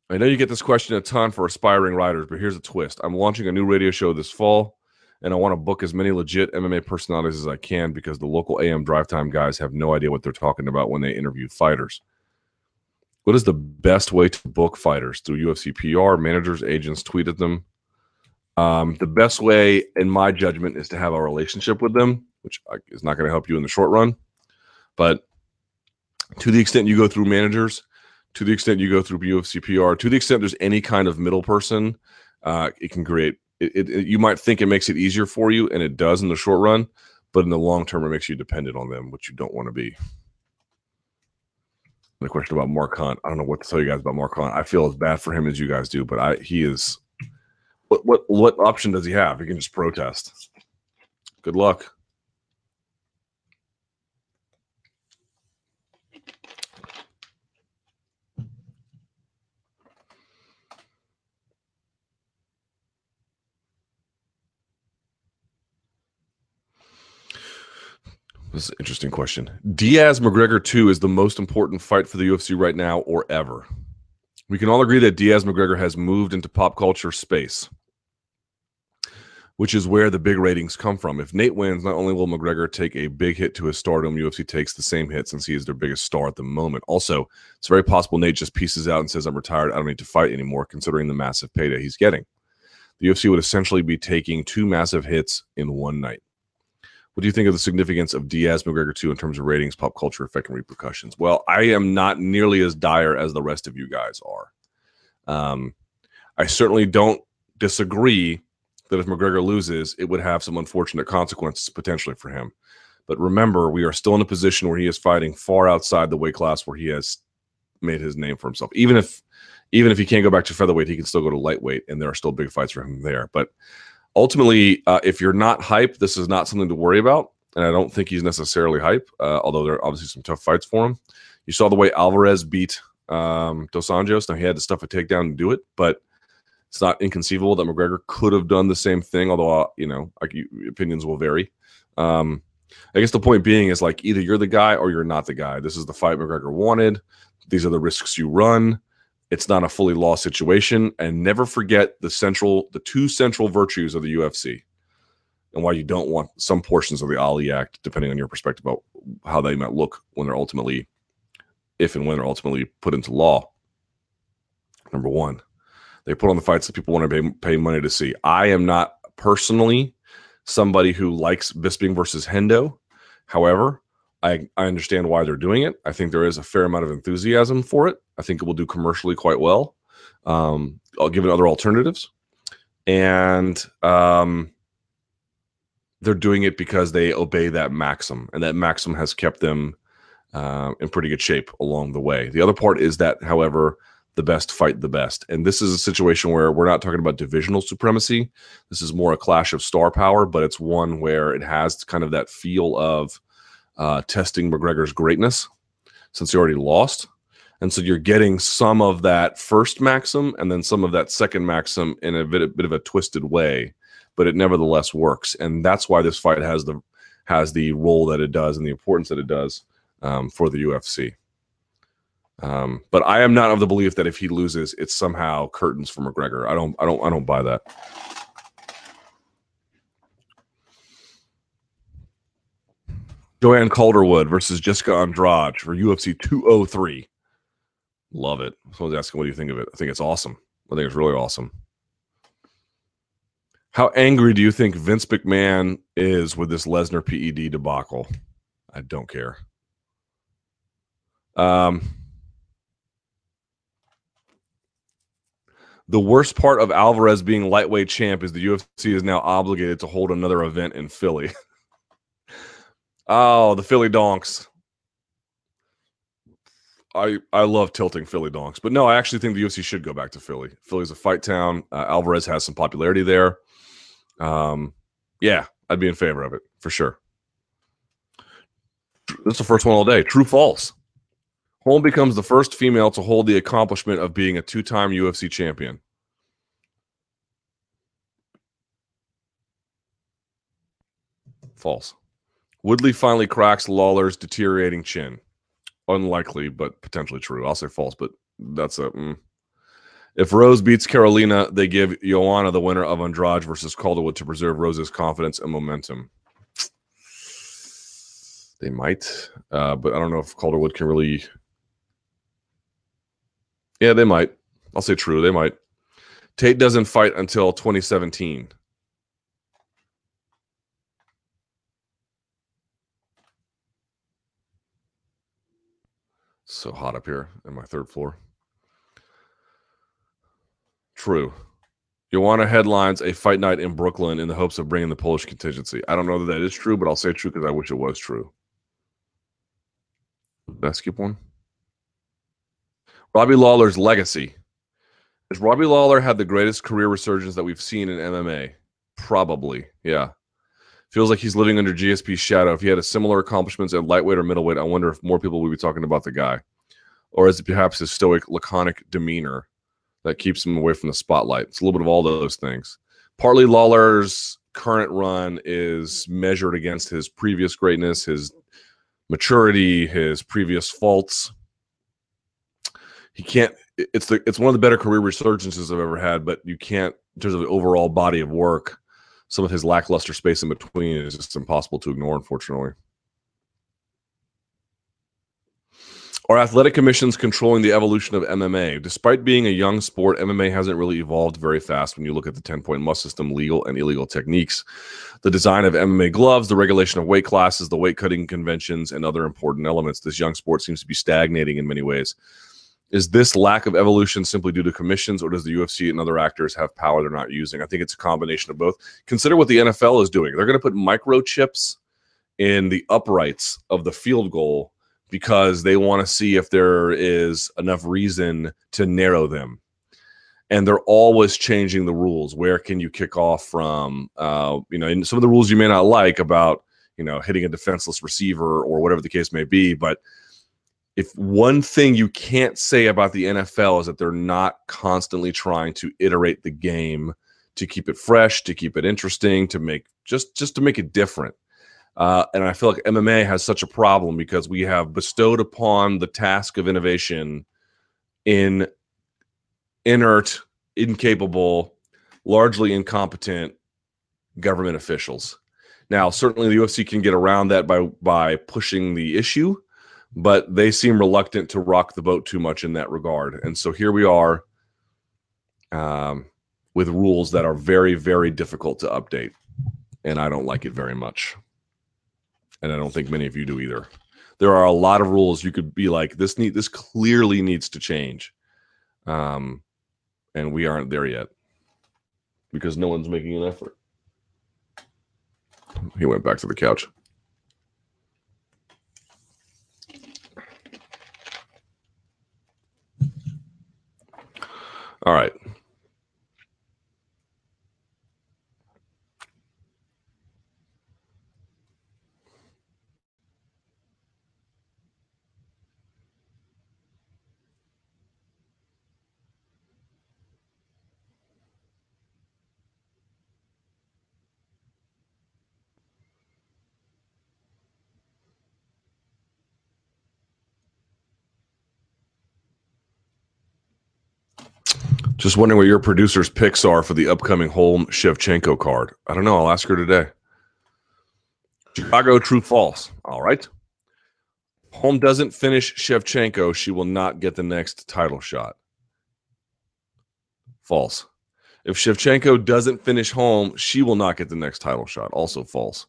I know you get this question a ton for aspiring writers, but here's a twist. I'm launching a new radio show this fall, and I want to book as many legit MMA personalities as I can because the local AM drive time guys have no idea what they're talking about when they interview fighters. What is the best way to book fighters? Through UFC PR, managers, agents, tweet at them? Um, the best way, in my judgment, is to have a relationship with them, which is not going to help you in the short run. But to the extent you go through managers, to the extent you go through UFC PR, to the extent there's any kind of middle person, uh, it can create. It, it, you might think it makes it easier for you, and it does in the short run, but in the long term, it makes you dependent on them, which you don't want to be. The question about Mark Hunt, I don't know what to tell you guys about Mark Hunt. I feel as bad for him as you guys do, but I he is what what what option does he have? He can just protest. Good luck. This is an interesting question. Diaz McGregor 2 is the most important fight for the UFC right now or ever. We can all agree that Diaz McGregor has moved into pop culture space which is where the big ratings come from. If Nate wins, not only will McGregor take a big hit to his stardom, UFC takes the same hit since he is their biggest star at the moment. Also, it's very possible Nate just pieces out and says, I'm retired. I don't need to fight anymore, considering the massive payday he's getting. The UFC would essentially be taking two massive hits in one night. What do you think of the significance of Diaz McGregor 2 in terms of ratings, pop culture effect, and repercussions? Well, I am not nearly as dire as the rest of you guys are. Um, I certainly don't disagree that if McGregor loses, it would have some unfortunate consequences potentially for him. But remember, we are still in a position where he is fighting far outside the weight class where he has made his name for himself. Even if even if he can't go back to featherweight, he can still go to lightweight, and there are still big fights for him there. But ultimately, uh, if you're not hype, this is not something to worry about. And I don't think he's necessarily hype, uh, although there are obviously some tough fights for him. You saw the way Alvarez beat um, Dos Anjos. Now he had to stuff a takedown to do it, but it's not inconceivable that McGregor could have done the same thing. Although uh, you know, opinions will vary. Um, I guess the point being is like either you're the guy or you're not the guy. This is the fight McGregor wanted. These are the risks you run. It's not a fully lost situation. And never forget the central, the two central virtues of the UFC and why you don't want some portions of the Ali Act, depending on your perspective about how they might look when they're ultimately, if and when they're ultimately put into law. Number one, they put on the fights that people want to pay, pay money to see. I am not personally somebody who likes Bisping versus Hendo. However, I, I understand why they're doing it. I think there is a fair amount of enthusiasm for it. I think it will do commercially quite well. Um, I'll give it other alternatives. And um, they're doing it because they obey that maxim, and that maxim has kept them uh, in pretty good shape along the way. The other part is that, however, the best fight the best. And this is a situation where we're not talking about divisional supremacy. This is more a clash of star power, but it's one where it has kind of that feel of uh, testing McGregor's greatness since he already lost. And so you're getting some of that first maxim and then some of that second maxim in a bit, a bit of a twisted way, but it nevertheless works. And that's why this fight has the has the role that it does and the importance that it does um, for the UFC. Um, but I am not of the belief that if he loses, it's somehow curtains for McGregor. I don't, I don't, I don't buy that. Joanne Calderwood versus Jessica Andrade for UFC 203. Love it. Someone's asking, what do you think of it? I think it's awesome. I think it's really awesome. How angry do you think Vince McMahon is with this Lesnar PED debacle? I don't care. Um, the worst part of Alvarez being lightweight champ is the UFC is now obligated to hold another event in Philly. oh, the Philly Donks. I I love tilting Philly Donks, but no, I actually think the UFC should go back to Philly. Philly's a fight town. Uh, Alvarez has some popularity there. Um, yeah, I'd be in favor of it for sure. This is the first one all day. True, false. Holm becomes the first female to hold the accomplishment of being a two-time UFC champion. False. Woodley finally cracks Lawler's deteriorating chin. Unlikely, but potentially true. I'll say false, but that's a. Mm. If Rose beats Karolina, they give Joanna the winner of Andrade versus Calderwood to preserve Rose's confidence and momentum. They might, uh, but I don't know if Calderwood can really yeah, they might. I'll say true. They might. Tate doesn't fight until 2017. So hot up here in my third floor. True. Joanna headlines a fight night in Brooklyn in the hopes of bringing the Polish contingency. I don't know that that is true, but I'll say true because I wish it was true. I skip one? Robbie Lawler's legacy. Has Robbie Lawler had the greatest career resurgence that we've seen in MMA? Probably, yeah. Feels like he's living under GSP's shadow. If he had a similar accomplishments at lightweight or middleweight, I wonder if more people would be talking about the guy. Or is it perhaps his stoic, laconic demeanor that keeps him away from the spotlight? It's a little bit of all those things. Partly Lawler's current run is measured against his previous greatness, his maturity, his previous faults he can't. It's the it's one of the better career resurgences I've ever had, but you can't in terms of the overall body of work. Some of his lackluster space in between is just impossible to ignore, unfortunately. Are athletic commissions controlling the evolution of MMA? Despite being a young sport, MMA hasn't really evolved very fast when you look at the 10 point must system, legal and illegal techniques, the design of MMA gloves, the regulation of weight classes, the weight cutting conventions, and other important elements. This young sport seems to be stagnating in many ways. Is this lack of evolution simply due to commissions, or does the UFC and other actors have power they're not using? I think it's a combination of both. Consider what the NFL is doing. They're going to put microchips in the uprights of the field goal because they want to see if there is enough reason to narrow them. and they're always changing the rules. Where can you kick off from? Uh, you know, and some of the rules you may not like about you know hitting a defenseless receiver or whatever the case may be, but if one thing you can't say about the NFL is that they're not constantly trying to iterate the game to keep it fresh, to keep it interesting, to make just just to make it different. Uh, and I feel like MMA has such a problem because we have bestowed upon the task of innovation in inert, incapable, largely incompetent government officials. Now, certainly the UFC can get around that by by pushing the issue, but they seem reluctant to rock the boat too much in that regard. And so here we are um, with rules that are very, very difficult to update. And I don't like it very much. And I don't think many of you do either. There are a lot of rules you could be like, this need this clearly needs to change. Um, and we aren't there yet because no one's making an effort. He went back to the couch. All right. Just wondering what your producer's picks are for the upcoming Holm Shevchenko card. I don't know. I'll ask her today. Chicago, true, false. All right. Holm doesn't finish Shevchenko. She will not get the next title shot. False. If Shevchenko doesn't finish Holm, she will not get the next title shot. Also false.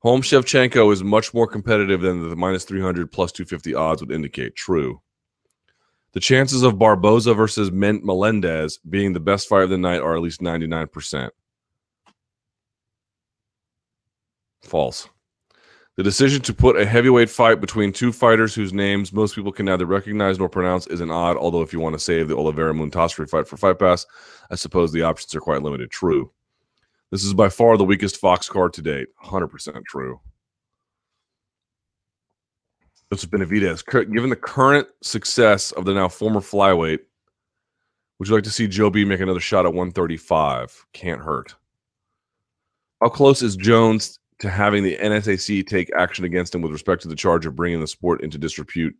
Holm Shevchenko is much more competitive than the minus 300 plus 250 odds would indicate. True. The chances of Barboza versus Mint Melendez being the best fight of the night are at least 99%. False. The decision to put a heavyweight fight between two fighters whose names most people can neither recognize nor pronounce is an odd, although if you want to save the Oliveira Montazeri fight for Fight Pass, I suppose the options are quite limited. True. This is by far the weakest Fox card to date. 100% true. Joseph Benavidez, given the current success of the now former flyweight, would you like to see Joe B make another shot at 135? Can't hurt. How close is Jones to having the NSAC take action against him with respect to the charge of bringing the sport into disrepute,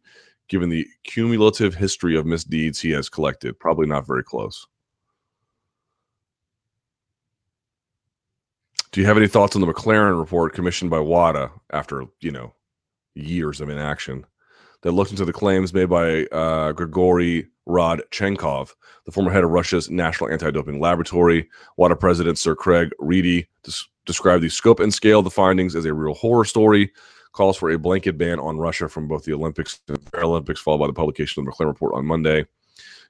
given the cumulative history of misdeeds he has collected? Probably not very close. Do you have any thoughts on the McLaren report commissioned by WADA after, you know, years of inaction that looked into the claims made by uh, Grigory Rodchenkov, the former head of Russia's National Anti-Doping Laboratory. WADA President Sir Craig Reedie des- described the scope and scale of the findings as a real horror story, calls for a blanket ban on Russia from both the Olympics and Paralympics, followed by the publication of the McLaren report on Monday.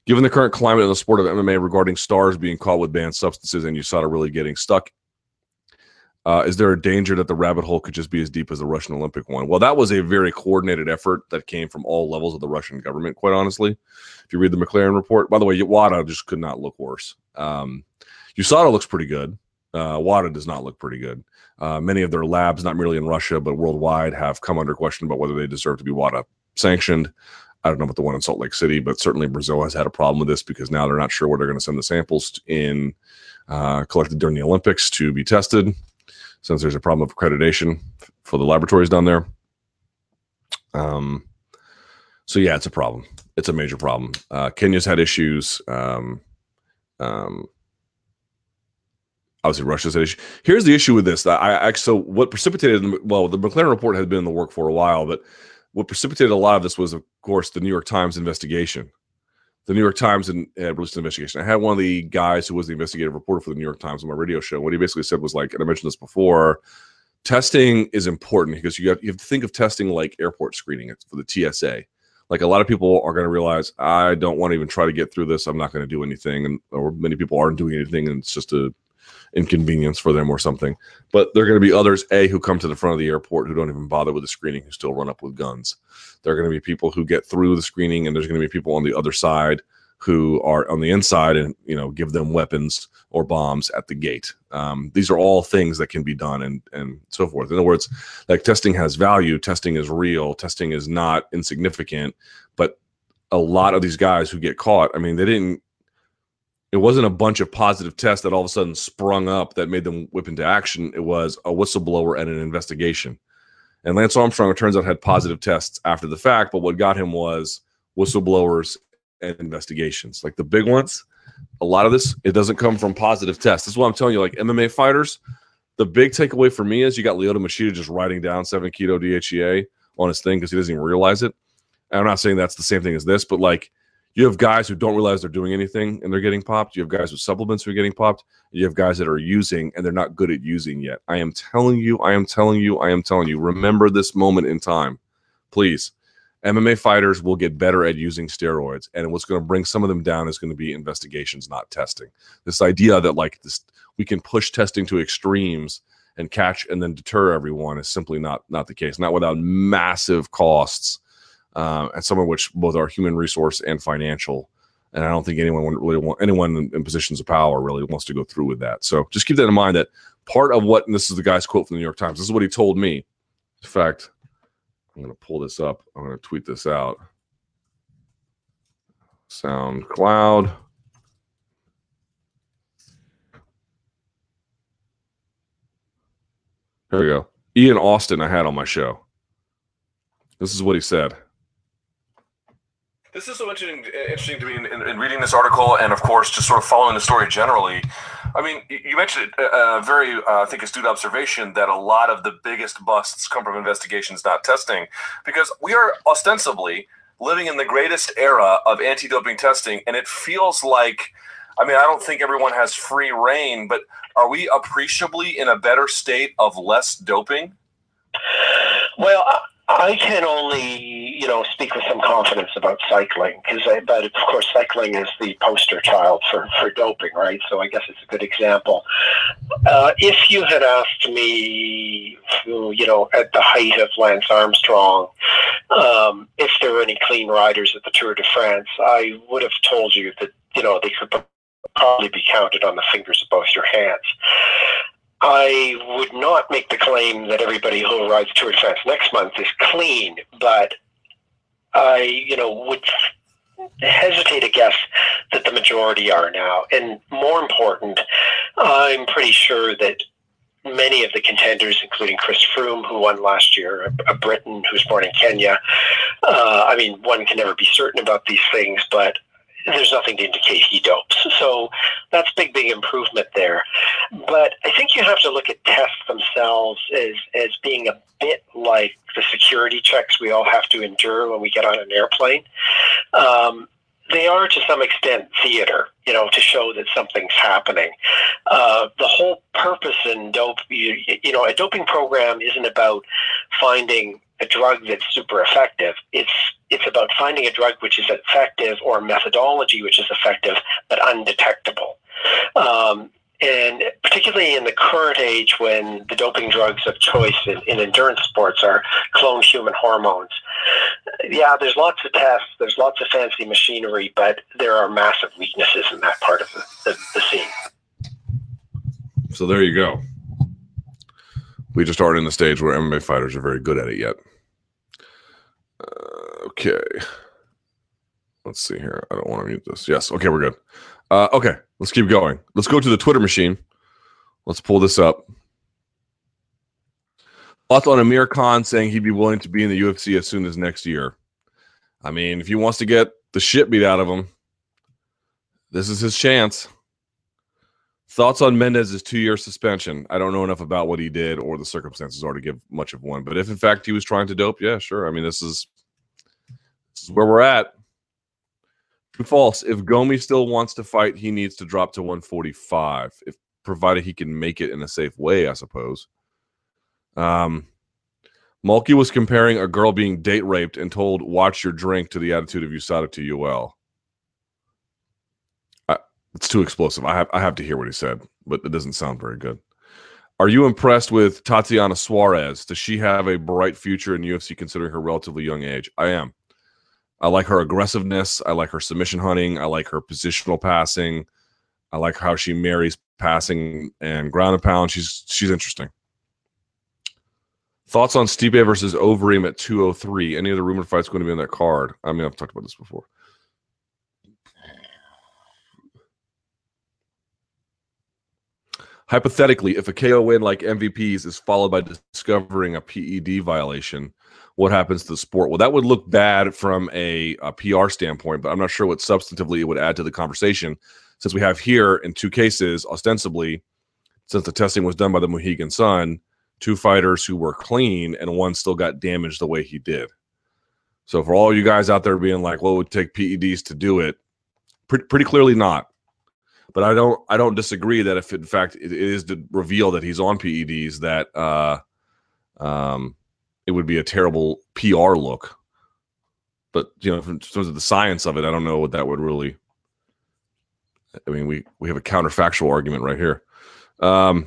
Given the current climate in the sport of MMA regarding stars being caught with banned substances and USADA really getting stuck uh, is there a danger that the rabbit hole could just be as deep as the Russian Olympic one? Well, that was a very coordinated effort that came from all levels of the Russian government, quite honestly. If you read the McLaren report, by the way, WADA just could not look worse. Um, USADA looks pretty good. Uh, WADA does not look pretty good. Uh, many of their labs, not merely in Russia, but worldwide, have come under question about whether they deserve to be WADA sanctioned. I don't know about the one in Salt Lake City, but certainly Brazil has had a problem with this because now they're not sure where they're going to send the samples in uh, collected during the Olympics to be tested since there's a problem of accreditation for the laboratories down there. Um, so yeah, it's a problem. It's a major problem. Uh, Kenya's had issues. Um, um, obviously, Russia's had issues. Here's the issue with this. I, so what precipitated well, the McLaren report had been in the work for a while, but what precipitated a lot of this was, of course, the New York Times investigation the New York Times had released an investigation. I had one of the guys who was the investigative reporter for the New York Times on my radio show. What he basically said was like, and I mentioned this before, testing is important because you you have to think of testing like airport screening for the TSA. Like a lot of people are going to realize, I don't want to even try to get through this. I'm not going to do anything, and or many people aren't doing anything, and it's just a inconvenience for them or something. But there are going to be others, A, who come to the front of the airport who don't even bother with the screening, who still run up with guns. There are going to be people who get through the screening, and there's going to be people on the other side who are on the inside and you know give them weapons or bombs at the gate. Um, these are all things that can be done and and so forth. In other words, like testing has value, testing is real, testing is not insignificant. But a lot of these guys who get caught, I mean, they didn't. It wasn't a bunch of positive tests that all of a sudden sprung up that made them whip into action. It was a whistleblower and an investigation. And Lance Armstrong, it turns out, had positive tests after the fact, but what got him was whistleblowers and investigations. Like the big ones, a lot of this it doesn't come from positive tests. This is what I'm telling you. Like MMA fighters, the big takeaway for me is you got Lyoto Machida just writing down seven keto DHEA on his thing because he doesn't even realize it. And I'm not saying that's the same thing as this, but like you have guys who don't realize they're doing anything and they're getting popped. You have guys with supplements who are getting popped. You have guys that are using and they're not good at using yet. I am telling you, I am telling you, I am telling you. Remember this moment in time, please. MMA fighters will get better at using steroids, and what's going to bring some of them down is going to be investigations, not testing. This idea that like this, we can push testing to extremes and catch and then deter everyone is simply not not the case. Not without massive costs, uh, and some of which both are human resource and financial. And I don't think anyone really want anyone in, in positions of power really wants to go through with that. So just keep that in mind. That part of what, this is the guy's quote from the New York Times. This is what he told me. In fact, I'm going to pull this up. I'm going to tweet this out. SoundCloud. Here we go. Ian Austen, I had on my show. This is what he said. This is so interesting, interesting to me in, in, in, reading this article, and of course, just sort of following the story generally. I mean, you mentioned a, a very, uh, I think, astute observation that a lot of the biggest busts come from investigations, not testing, because we are ostensibly living in the greatest era of anti-doping testing, and it feels like. I mean, I don't think everyone has free reign, but are we appreciably in a better state of less doping? Well, I can only, you know, speak with some confidence about cycling because, but of course, cycling is the poster child for, for doping, right? So I guess it's a good example. Uh, if you had asked me, you know, at the height of Lance Armstrong, um, if there were any clean riders at the Tour de France, I would have told you that, you know, they could probably be counted on the fingers of both your hands. I would not make the claim that everybody who rides Tour de France next month is clean, but I, you know, would hesitate to guess that the majority are now. And more important, I'm pretty sure that many of the contenders, including Chris Froome, who won last year, a, a Briton who's born in Kenya. Uh, I mean, one can never be certain about these things, but there's nothing to indicate he dopes. So that's big, big improvement there. But I think you have to look at tests themselves as, as being a bit like the security checks we all have to endure when we get on an airplane. Um, they are to some extent theater, you know, to show that something's happening. Uh, the whole purpose in dope, you, you know, a doping program isn't about finding a drug that's super effective. It's it's about finding a drug which is effective or methodology which is effective but undetectable. Um, and particularly in the current age when the doping drugs of choice in, in, endurance sports are cloned human hormones. Yeah, there's lots of tests, there's lots of fancy machinery, but there are massive weaknesses in that part of the, the, the scene. So there you go. We just aren't in the stage where MMA fighters are very good at it yet. Okay. Let's see here. I don't want to mute this. Yes. Okay, we're good. Uh, okay, let's keep going. Let's go to the Twitter machine. Let's pull this up. Thoughts on Amir Khan saying he'd be willing to be in the UFC as soon as next year. I mean, if he wants to get the shit beat out of him, this is his chance. Thoughts on Mendes's two year suspension? I don't know enough about what he did or the circumstances are to give much of one. But if in fact he was trying to dope, yeah, sure. I mean, this is this is where we're at. False. If Gomi still wants to fight, he needs to drop to 145. If provided he can make it in a safe way, I suppose. Um, Mulkey was comparing a girl being date raped and told "Watch your drink" to the attitude of USADA to UL. I, it's too explosive. I have I have to hear what he said, but it doesn't sound very good. Are you impressed with Tatiana Suarez? Does she have a bright future in UFC considering her relatively young age? I am. I like her aggressiveness. I like her submission hunting. I like her positional passing. I like how she marries passing and ground and pound. She's she's interesting. Thoughts on Stipe versus Overeem at 203? Any other rumored fights going to be on that card? I mean, I've talked about this before. Hypothetically, if a KO win like MVPs is followed by discovering a PED violation, what happens to the sport? Well, that would look bad from a, a PR standpoint, but I'm not sure what substantively it would add to the conversation since we have here in two cases, ostensibly, since the testing was done by the Mohegan Sun, two fighters who were clean and one still got damaged the way he did. So for all you guys out there being like, "Well, it would take PEDs to do it," pretty, pretty clearly not. But I don't I don't disagree that if in fact it is to reveal that he's on PEDs, that uh, um, it would be a terrible PR look. But you know, in terms of the science of it, I don't know what that would really. I mean, we we have a counterfactual argument right here. Um,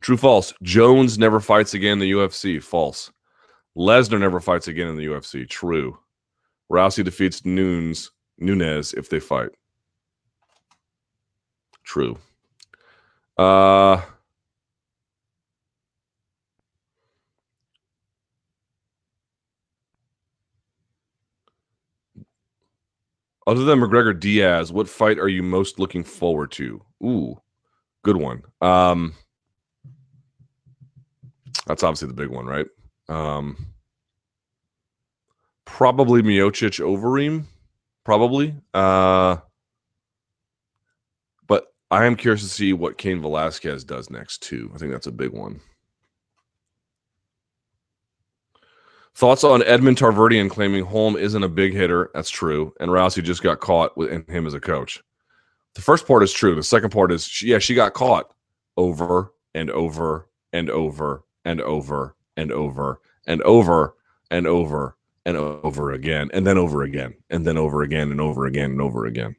true, false. Jones never fights again in the UFC. False. Lesnar never fights again in the UFC. True. Rousey defeats Nunes Nunes if they fight. True. Uh Other than McGregor Diaz, what fight are you most looking forward to? Ooh, good one. Um That's obviously the big one, right? Um probably Miocic Overeem, probably. Uh but I am curious to see what Cain Velasquez does next too. I think that's a big one. Thoughts on Edmond Tarverdyan claiming Holm isn't a big hitter? That's true, and Rousey just got caught with him as a coach. The first part is true. The second part is, she, yeah, she got caught over and over and over and over and over and over and over and over again, and then over again, and then over again, and over again, and over again.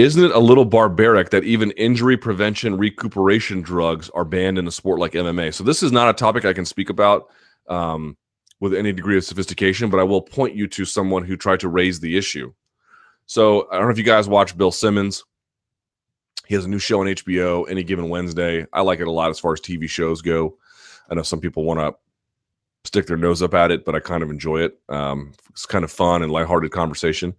Isn't it a little barbaric that even injury prevention recuperation drugs are banned in a sport like MMA? So this is not a topic I can speak about um, with any degree of sophistication, but I will point you to someone who tried to raise the issue. So I don't know if you guys watch Bill Simmons. He has a new show on HBO any given Wednesday. I like it a lot as far as TV shows go. I know some people want to stick their nose up at it, but I kind of enjoy it. Um, it's kind of fun and lighthearted conversation.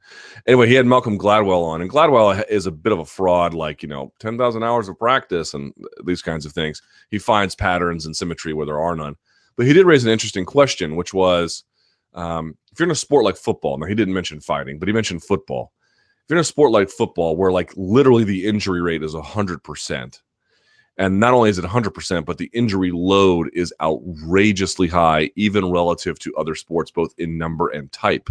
Anyway, he had Malcolm Gladwell on, and Gladwell is a bit of a fraud, like, you know, 10,000 hours of practice and these kinds of things. He finds patterns and symmetry where there are none. But he did raise an interesting question, which was um, if you're in a sport like football, now he didn't mention fighting, but he mentioned football. If you're in a sport like football where like literally the injury rate is 100%, and not only is it 100%, but the injury load is outrageously high, even relative to other sports, both in number and type.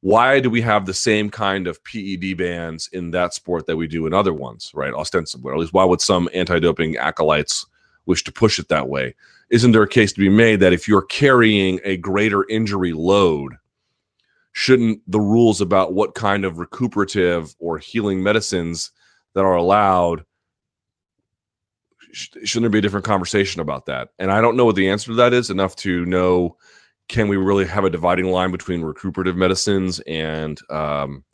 Why do we have the same kind of PED bans in that sport that we do in other ones, right? Ostensibly, or at least why would some anti doping acolytes wish to push it that way? Isn't there a case to be made that if you're carrying a greater injury load, shouldn't the rules about what kind of recuperative or healing medicines that are allowed shouldn't there be a different conversation about that? And I don't know what the answer to that is enough to know can we really have a dividing line between recuperative medicines and um,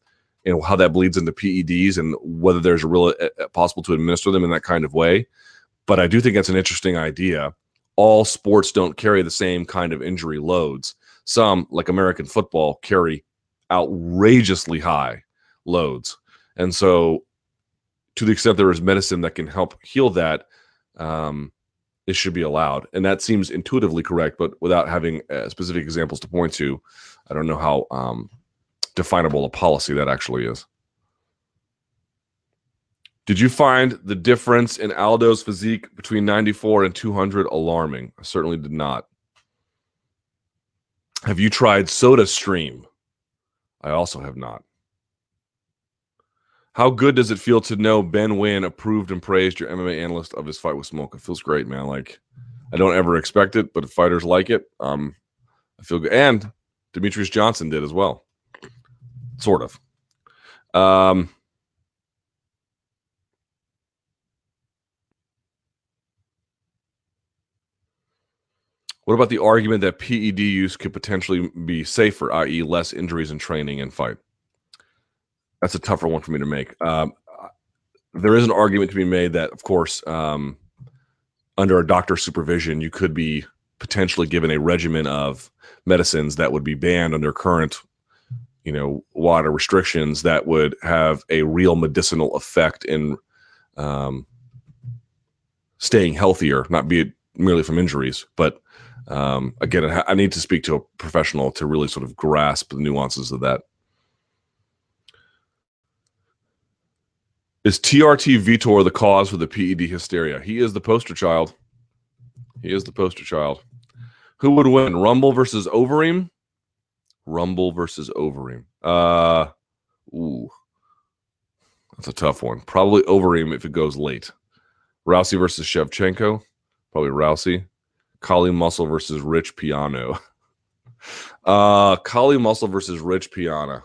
you know how that bleeds into PEDs and whether there's a real uh, possible to administer them in that kind of way. But I do think that's an interesting idea. All sports don't carry the same kind of injury loads. Some, like American football, carry outrageously high loads. And so, to the extent there is medicine that can help heal that, um, it should be allowed. And that seems intuitively correct, but without having uh, specific examples to point to, I don't know how um, definable a policy that actually is. Did you find the difference in Aldo's physique between 94 and 200 alarming? I certainly did not. Have you tried Soda Stream? I also have not. How good does it feel to know Ben Nguyen approved and praised your MMA analyst of his fight with Smoke? It feels great, man. Like I don't ever expect it, but if fighters like it, um, I feel good. And Demetrious Johnson did as well, sort of. Um, What about the argument that PED use could potentially be safer, i.e., less injuries in training and fight? That's a tougher one for me to make. Um, there is an argument to be made that, of course, um, under a doctor's supervision, you could be potentially given a regimen of medicines that would be banned under current, you know, WADA restrictions that would have a real medicinal effect in um, staying healthier, not be merely from injuries. But um, again, I need to speak to a professional to really sort of grasp the nuances of that. Is TRT Vitor the cause for the PED hysteria? He is the poster child. He is the poster child. Who would win, Rumble versus Overeem? Rumble versus Overeem. Uh, ooh, that's a tough one. Probably Overeem if it goes late. Rousey versus Shevchenko. Probably Rousey. Kali Muscle versus Rich Piana. Uh, Kali Muscle versus Rich Piana.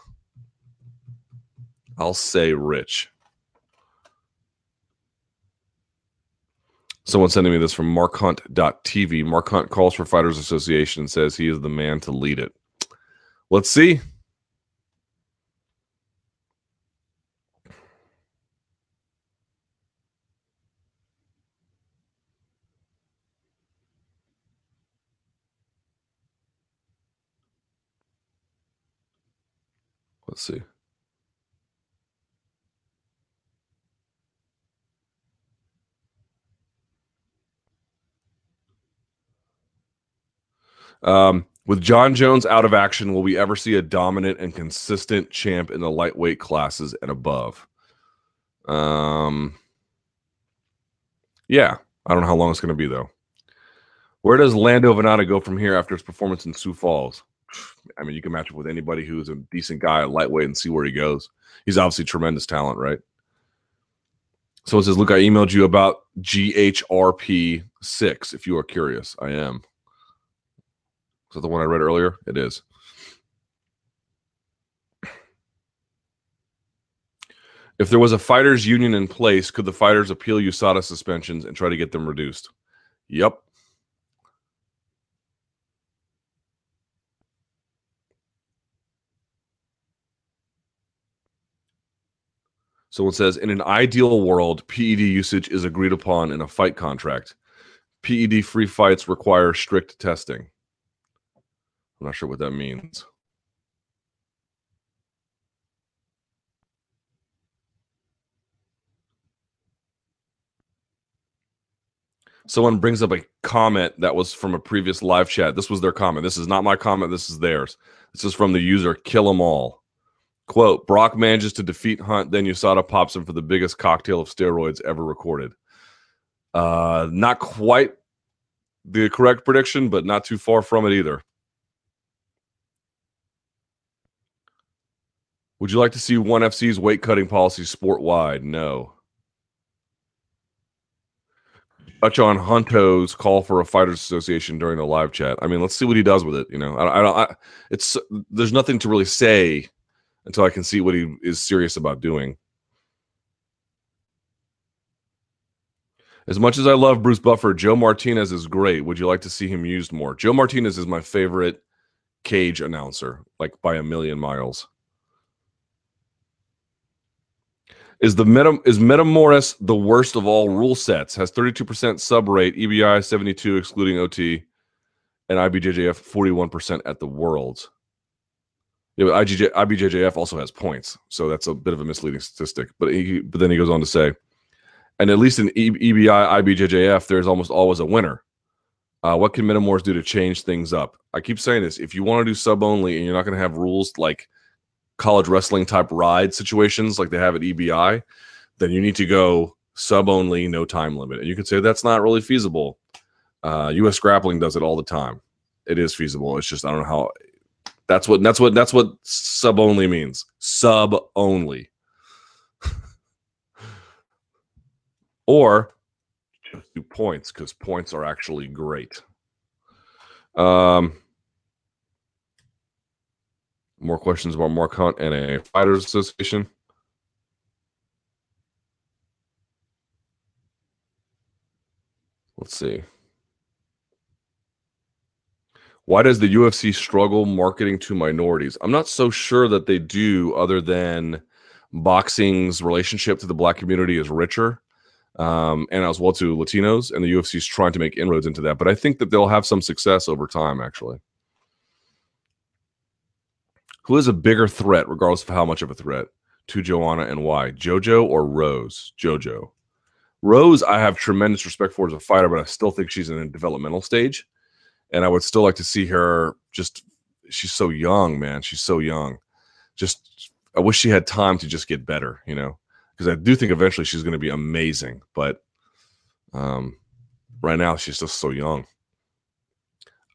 I'll say Rich. Someone sending me this from markhunt.tv. Mark Hunt calls for Fighters Association and says he is the man to lead it. Let's see. Let's see. Um, with Jon Jones out of action, will we ever see a dominant and consistent champ in the lightweight classes and above? Um, yeah, I don't know how long it's going to be though. Where does Lando Vannata go from here after his performance in Sioux Falls? I mean, you can match up with anybody who's a decent guy lightweight and see where he goes. He's obviously tremendous talent, right? So it says, Look, I emailed you about GHRP six. If you are curious, I am. Is that the one I read earlier? It is. If there was a fighters union in place, could the fighters appeal USADA suspensions and try to get them reduced? Yep. Someone says, in an ideal world, PED usage is agreed upon in a fight contract. PED free fights require strict testing. I'm not sure what that means. Someone brings up a comment that was from a previous live chat. This was their comment. This is not my comment. This is theirs. This is from the user Kill 'em all. Quote: Brock manages to defeat Hunt, then USADA pops him for the biggest cocktail of steroids ever recorded. Uh, not quite the correct prediction, but not too far from it either. Would you like to see ONE FC's weight cutting policy sport wide? No. Touch on Hunto's call for a fighters association during the live chat. I mean, let's see what he does with it. You know, I, I don't. I, it's there's nothing to really say until I can see what he is serious about doing. As much as I love Bruce Buffer, Joe Martinez is great. Would you like to see him used more? Joe Martinez is my favorite cage announcer, like by a million miles. Is the meta is Metamoris the worst of all rule sets? Has 32% sub rate, EBI 72 excluding OT, and IBJJF 41% at the Worlds. Yeah, but IGJ, IBJJF also has points, so that's a bit of a misleading statistic. But he, but then he goes on to say, and at least in EBI, IBJJF, there's almost always a winner. Uh, what can Metamoris do to change things up? I keep saying this: if you want to do sub only and you're not going to have rules like college wrestling type ride situations like they have at EBI, then you need to go sub only, no time limit. And you can say that's not really feasible. Uh, U.S. Grappling does it all the time. It is feasible. It's just I don't know how. That's what that's what that's what sub only means. Sub only. or just do points because points are actually great. Um, more questions about Mark Hunt and a Fighters Association. Let's see. Why does the UFC struggle marketing to minorities? I'm not so sure that they do, other than boxing's relationship to the black community is richer, um, and as well to Latinos, and the UFC is trying to make inroads into that. But I think that they'll have some success over time, actually. Who is a bigger threat, regardless of how much of a threat, to Joanna and why? JoJo or Rose? JoJo. Rose, I have tremendous respect for as a fighter, but I still think she's in a developmental stage. And I would still like to see her just, she's so young, man. She's so young. Just, I wish she had time to just get better, you know, because I do think eventually she's going to be amazing. But um, right now, she's just so young.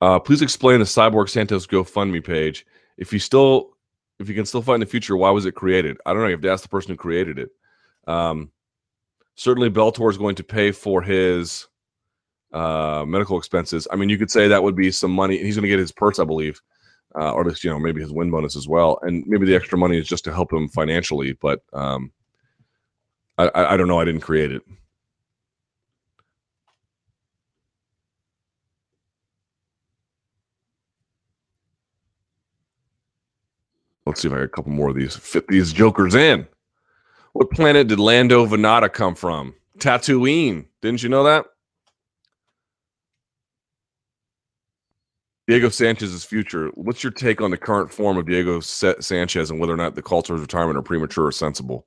Uh, please explain the Cyborg Santos GoFundMe page. If you still, if you can still find the future, why was it created? I don't know. You have to ask the person who created it. Um, certainly, Bellator is going to pay for his uh, medical expenses. I mean, you could say that would be some money. He's going to get his purse, I believe, uh, or at least you know maybe his win bonus as well, and maybe the extra money is just to help him financially. But um, I, I don't know. I didn't create it. Let's see if I get a couple more of these. Fit these jokers in. What planet did Lando Vannata come from? Tatooine. Didn't you know that? Diego Sanchez's future. What's your take on the current form of Diego Sanchez and whether or not the his retirement are premature or sensible?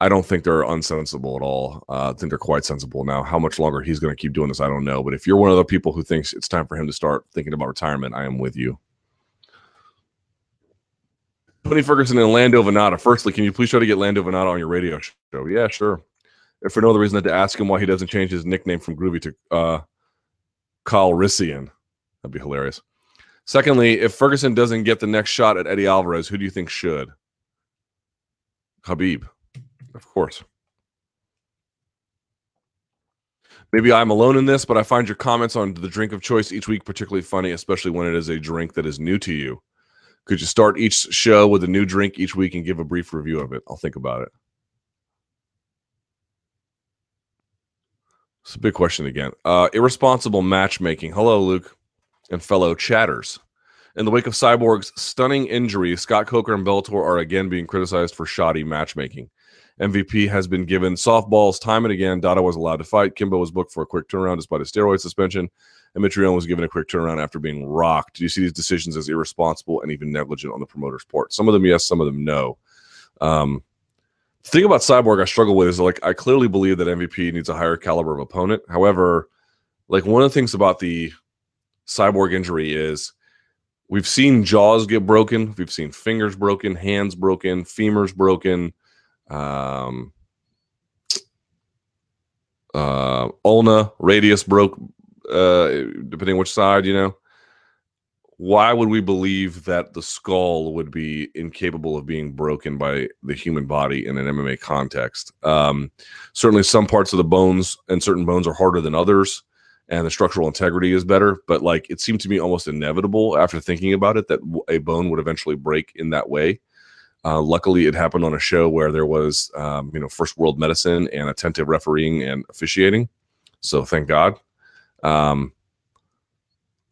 I don't think they're unsensible at all. Uh, I think they're quite sensible. Now, how much longer he's going to keep doing this, I don't know. But if you're one of the people who thinks it's time for him to start thinking about retirement, I am with you. Tony Ferguson and Lando Vannata. Firstly, can you please try to get Lando Vannata on your radio show? Yeah, sure. If for no other reason than to ask him why he doesn't change his nickname from Groovy to uh, Calrissian. That'd be hilarious. Secondly, if Ferguson doesn't get the next shot at Eddie Alvarez, who do you think should? Khabib, of course. Maybe I'm alone in this, but I find your comments on the drink of choice each week particularly funny, especially when it is a drink that is new to you. Could you start each show with a new drink each week and give a brief review of it? I'll think about it. It's a big question again. Uh, irresponsible matchmaking. Hello, Luke, and fellow chatters. In the wake of Cyborg's stunning injury, Scott Coker and Bellator are again being criticized for shoddy matchmaking. MVP has been given softballs time and again. Dada was allowed to fight. Kimbo was booked for a quick turnaround despite a steroid suspension and Mitrione was given a quick turnaround after being rocked. Do you see these decisions as irresponsible and even negligent on the promoter's part? Some of them, yes, some of them, no. Um, the thing about Cyborg I struggle with is like I clearly believe that MVP needs a higher caliber of opponent. However, like one of the things about the Cyborg injury is we've seen jaws get broken, we've seen fingers broken, hands broken, femurs broken. Um, uh, ulna radius broke uh, depending which side, you know. Why would we believe that the skull would be incapable of being broken by the human body in an MMA context? Um, certainly, some parts of the bones and certain bones are harder than others, and the structural integrity is better. But like, it seemed to me almost inevitable after thinking about it that a bone would eventually break in that way. Uh, luckily, it happened on a show where there was, um, you know, first world medicine and attentive refereeing and officiating. So thank God. Um,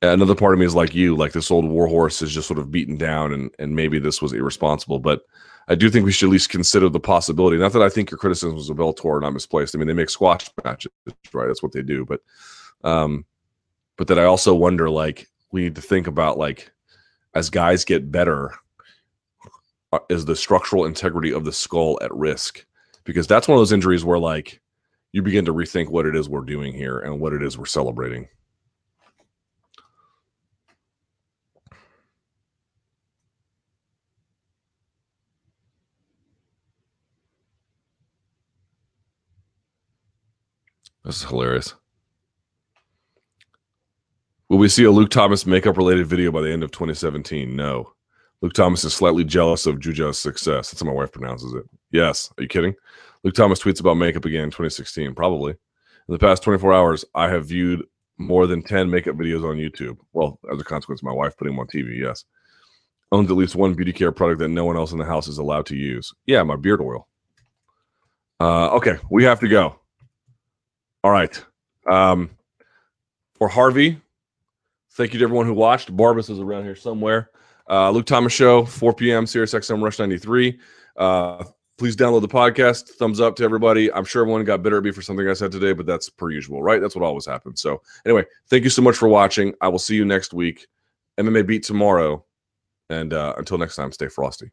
another part of me is like you, like this old warhorse is just sort of beaten down, and and maybe this was irresponsible, but I do think we should at least consider the possibility. Not that I think your criticisms of Bellator are not misplaced. I mean, they make squash matches, right? That's what they do, but um, but that I also wonder, like, we need to think about like as guys get better, uh, is the structural integrity of the skull at risk? Because that's one of those injuries where like you begin to rethink what it is we're doing here and what it is we're celebrating. This is hilarious. Will we see a Luke Thomas makeup related video by the end of 2017? No. Luke Thomas is slightly jealous of Juja's success. That's how my wife pronounces it. Yes. Are you kidding? Luke Thomas tweets about makeup again in 2016, probably. In the past 24 hours, I have viewed more than 10 makeup videos on YouTube. Well, as a consequence, my wife putting them on TV, yes. Owns at least one beauty care product that no one else in the house is allowed to use. Yeah, my beard oil. Uh, okay, we have to go. All right. Um, for Harvey, Thank you to everyone who watched. Barbas is around here somewhere. Uh, Luke Thomas Show, 4 p.m. Sirius XM Rush 93. Uh, please download the podcast. Thumbs up to everybody. I'm sure everyone got bitter at me for something I said today, but that's per usual, right? That's what always happens. So, anyway, thank you so much for watching. I will see you next week. MMA Beat tomorrow. And uh, until next time, stay frosty.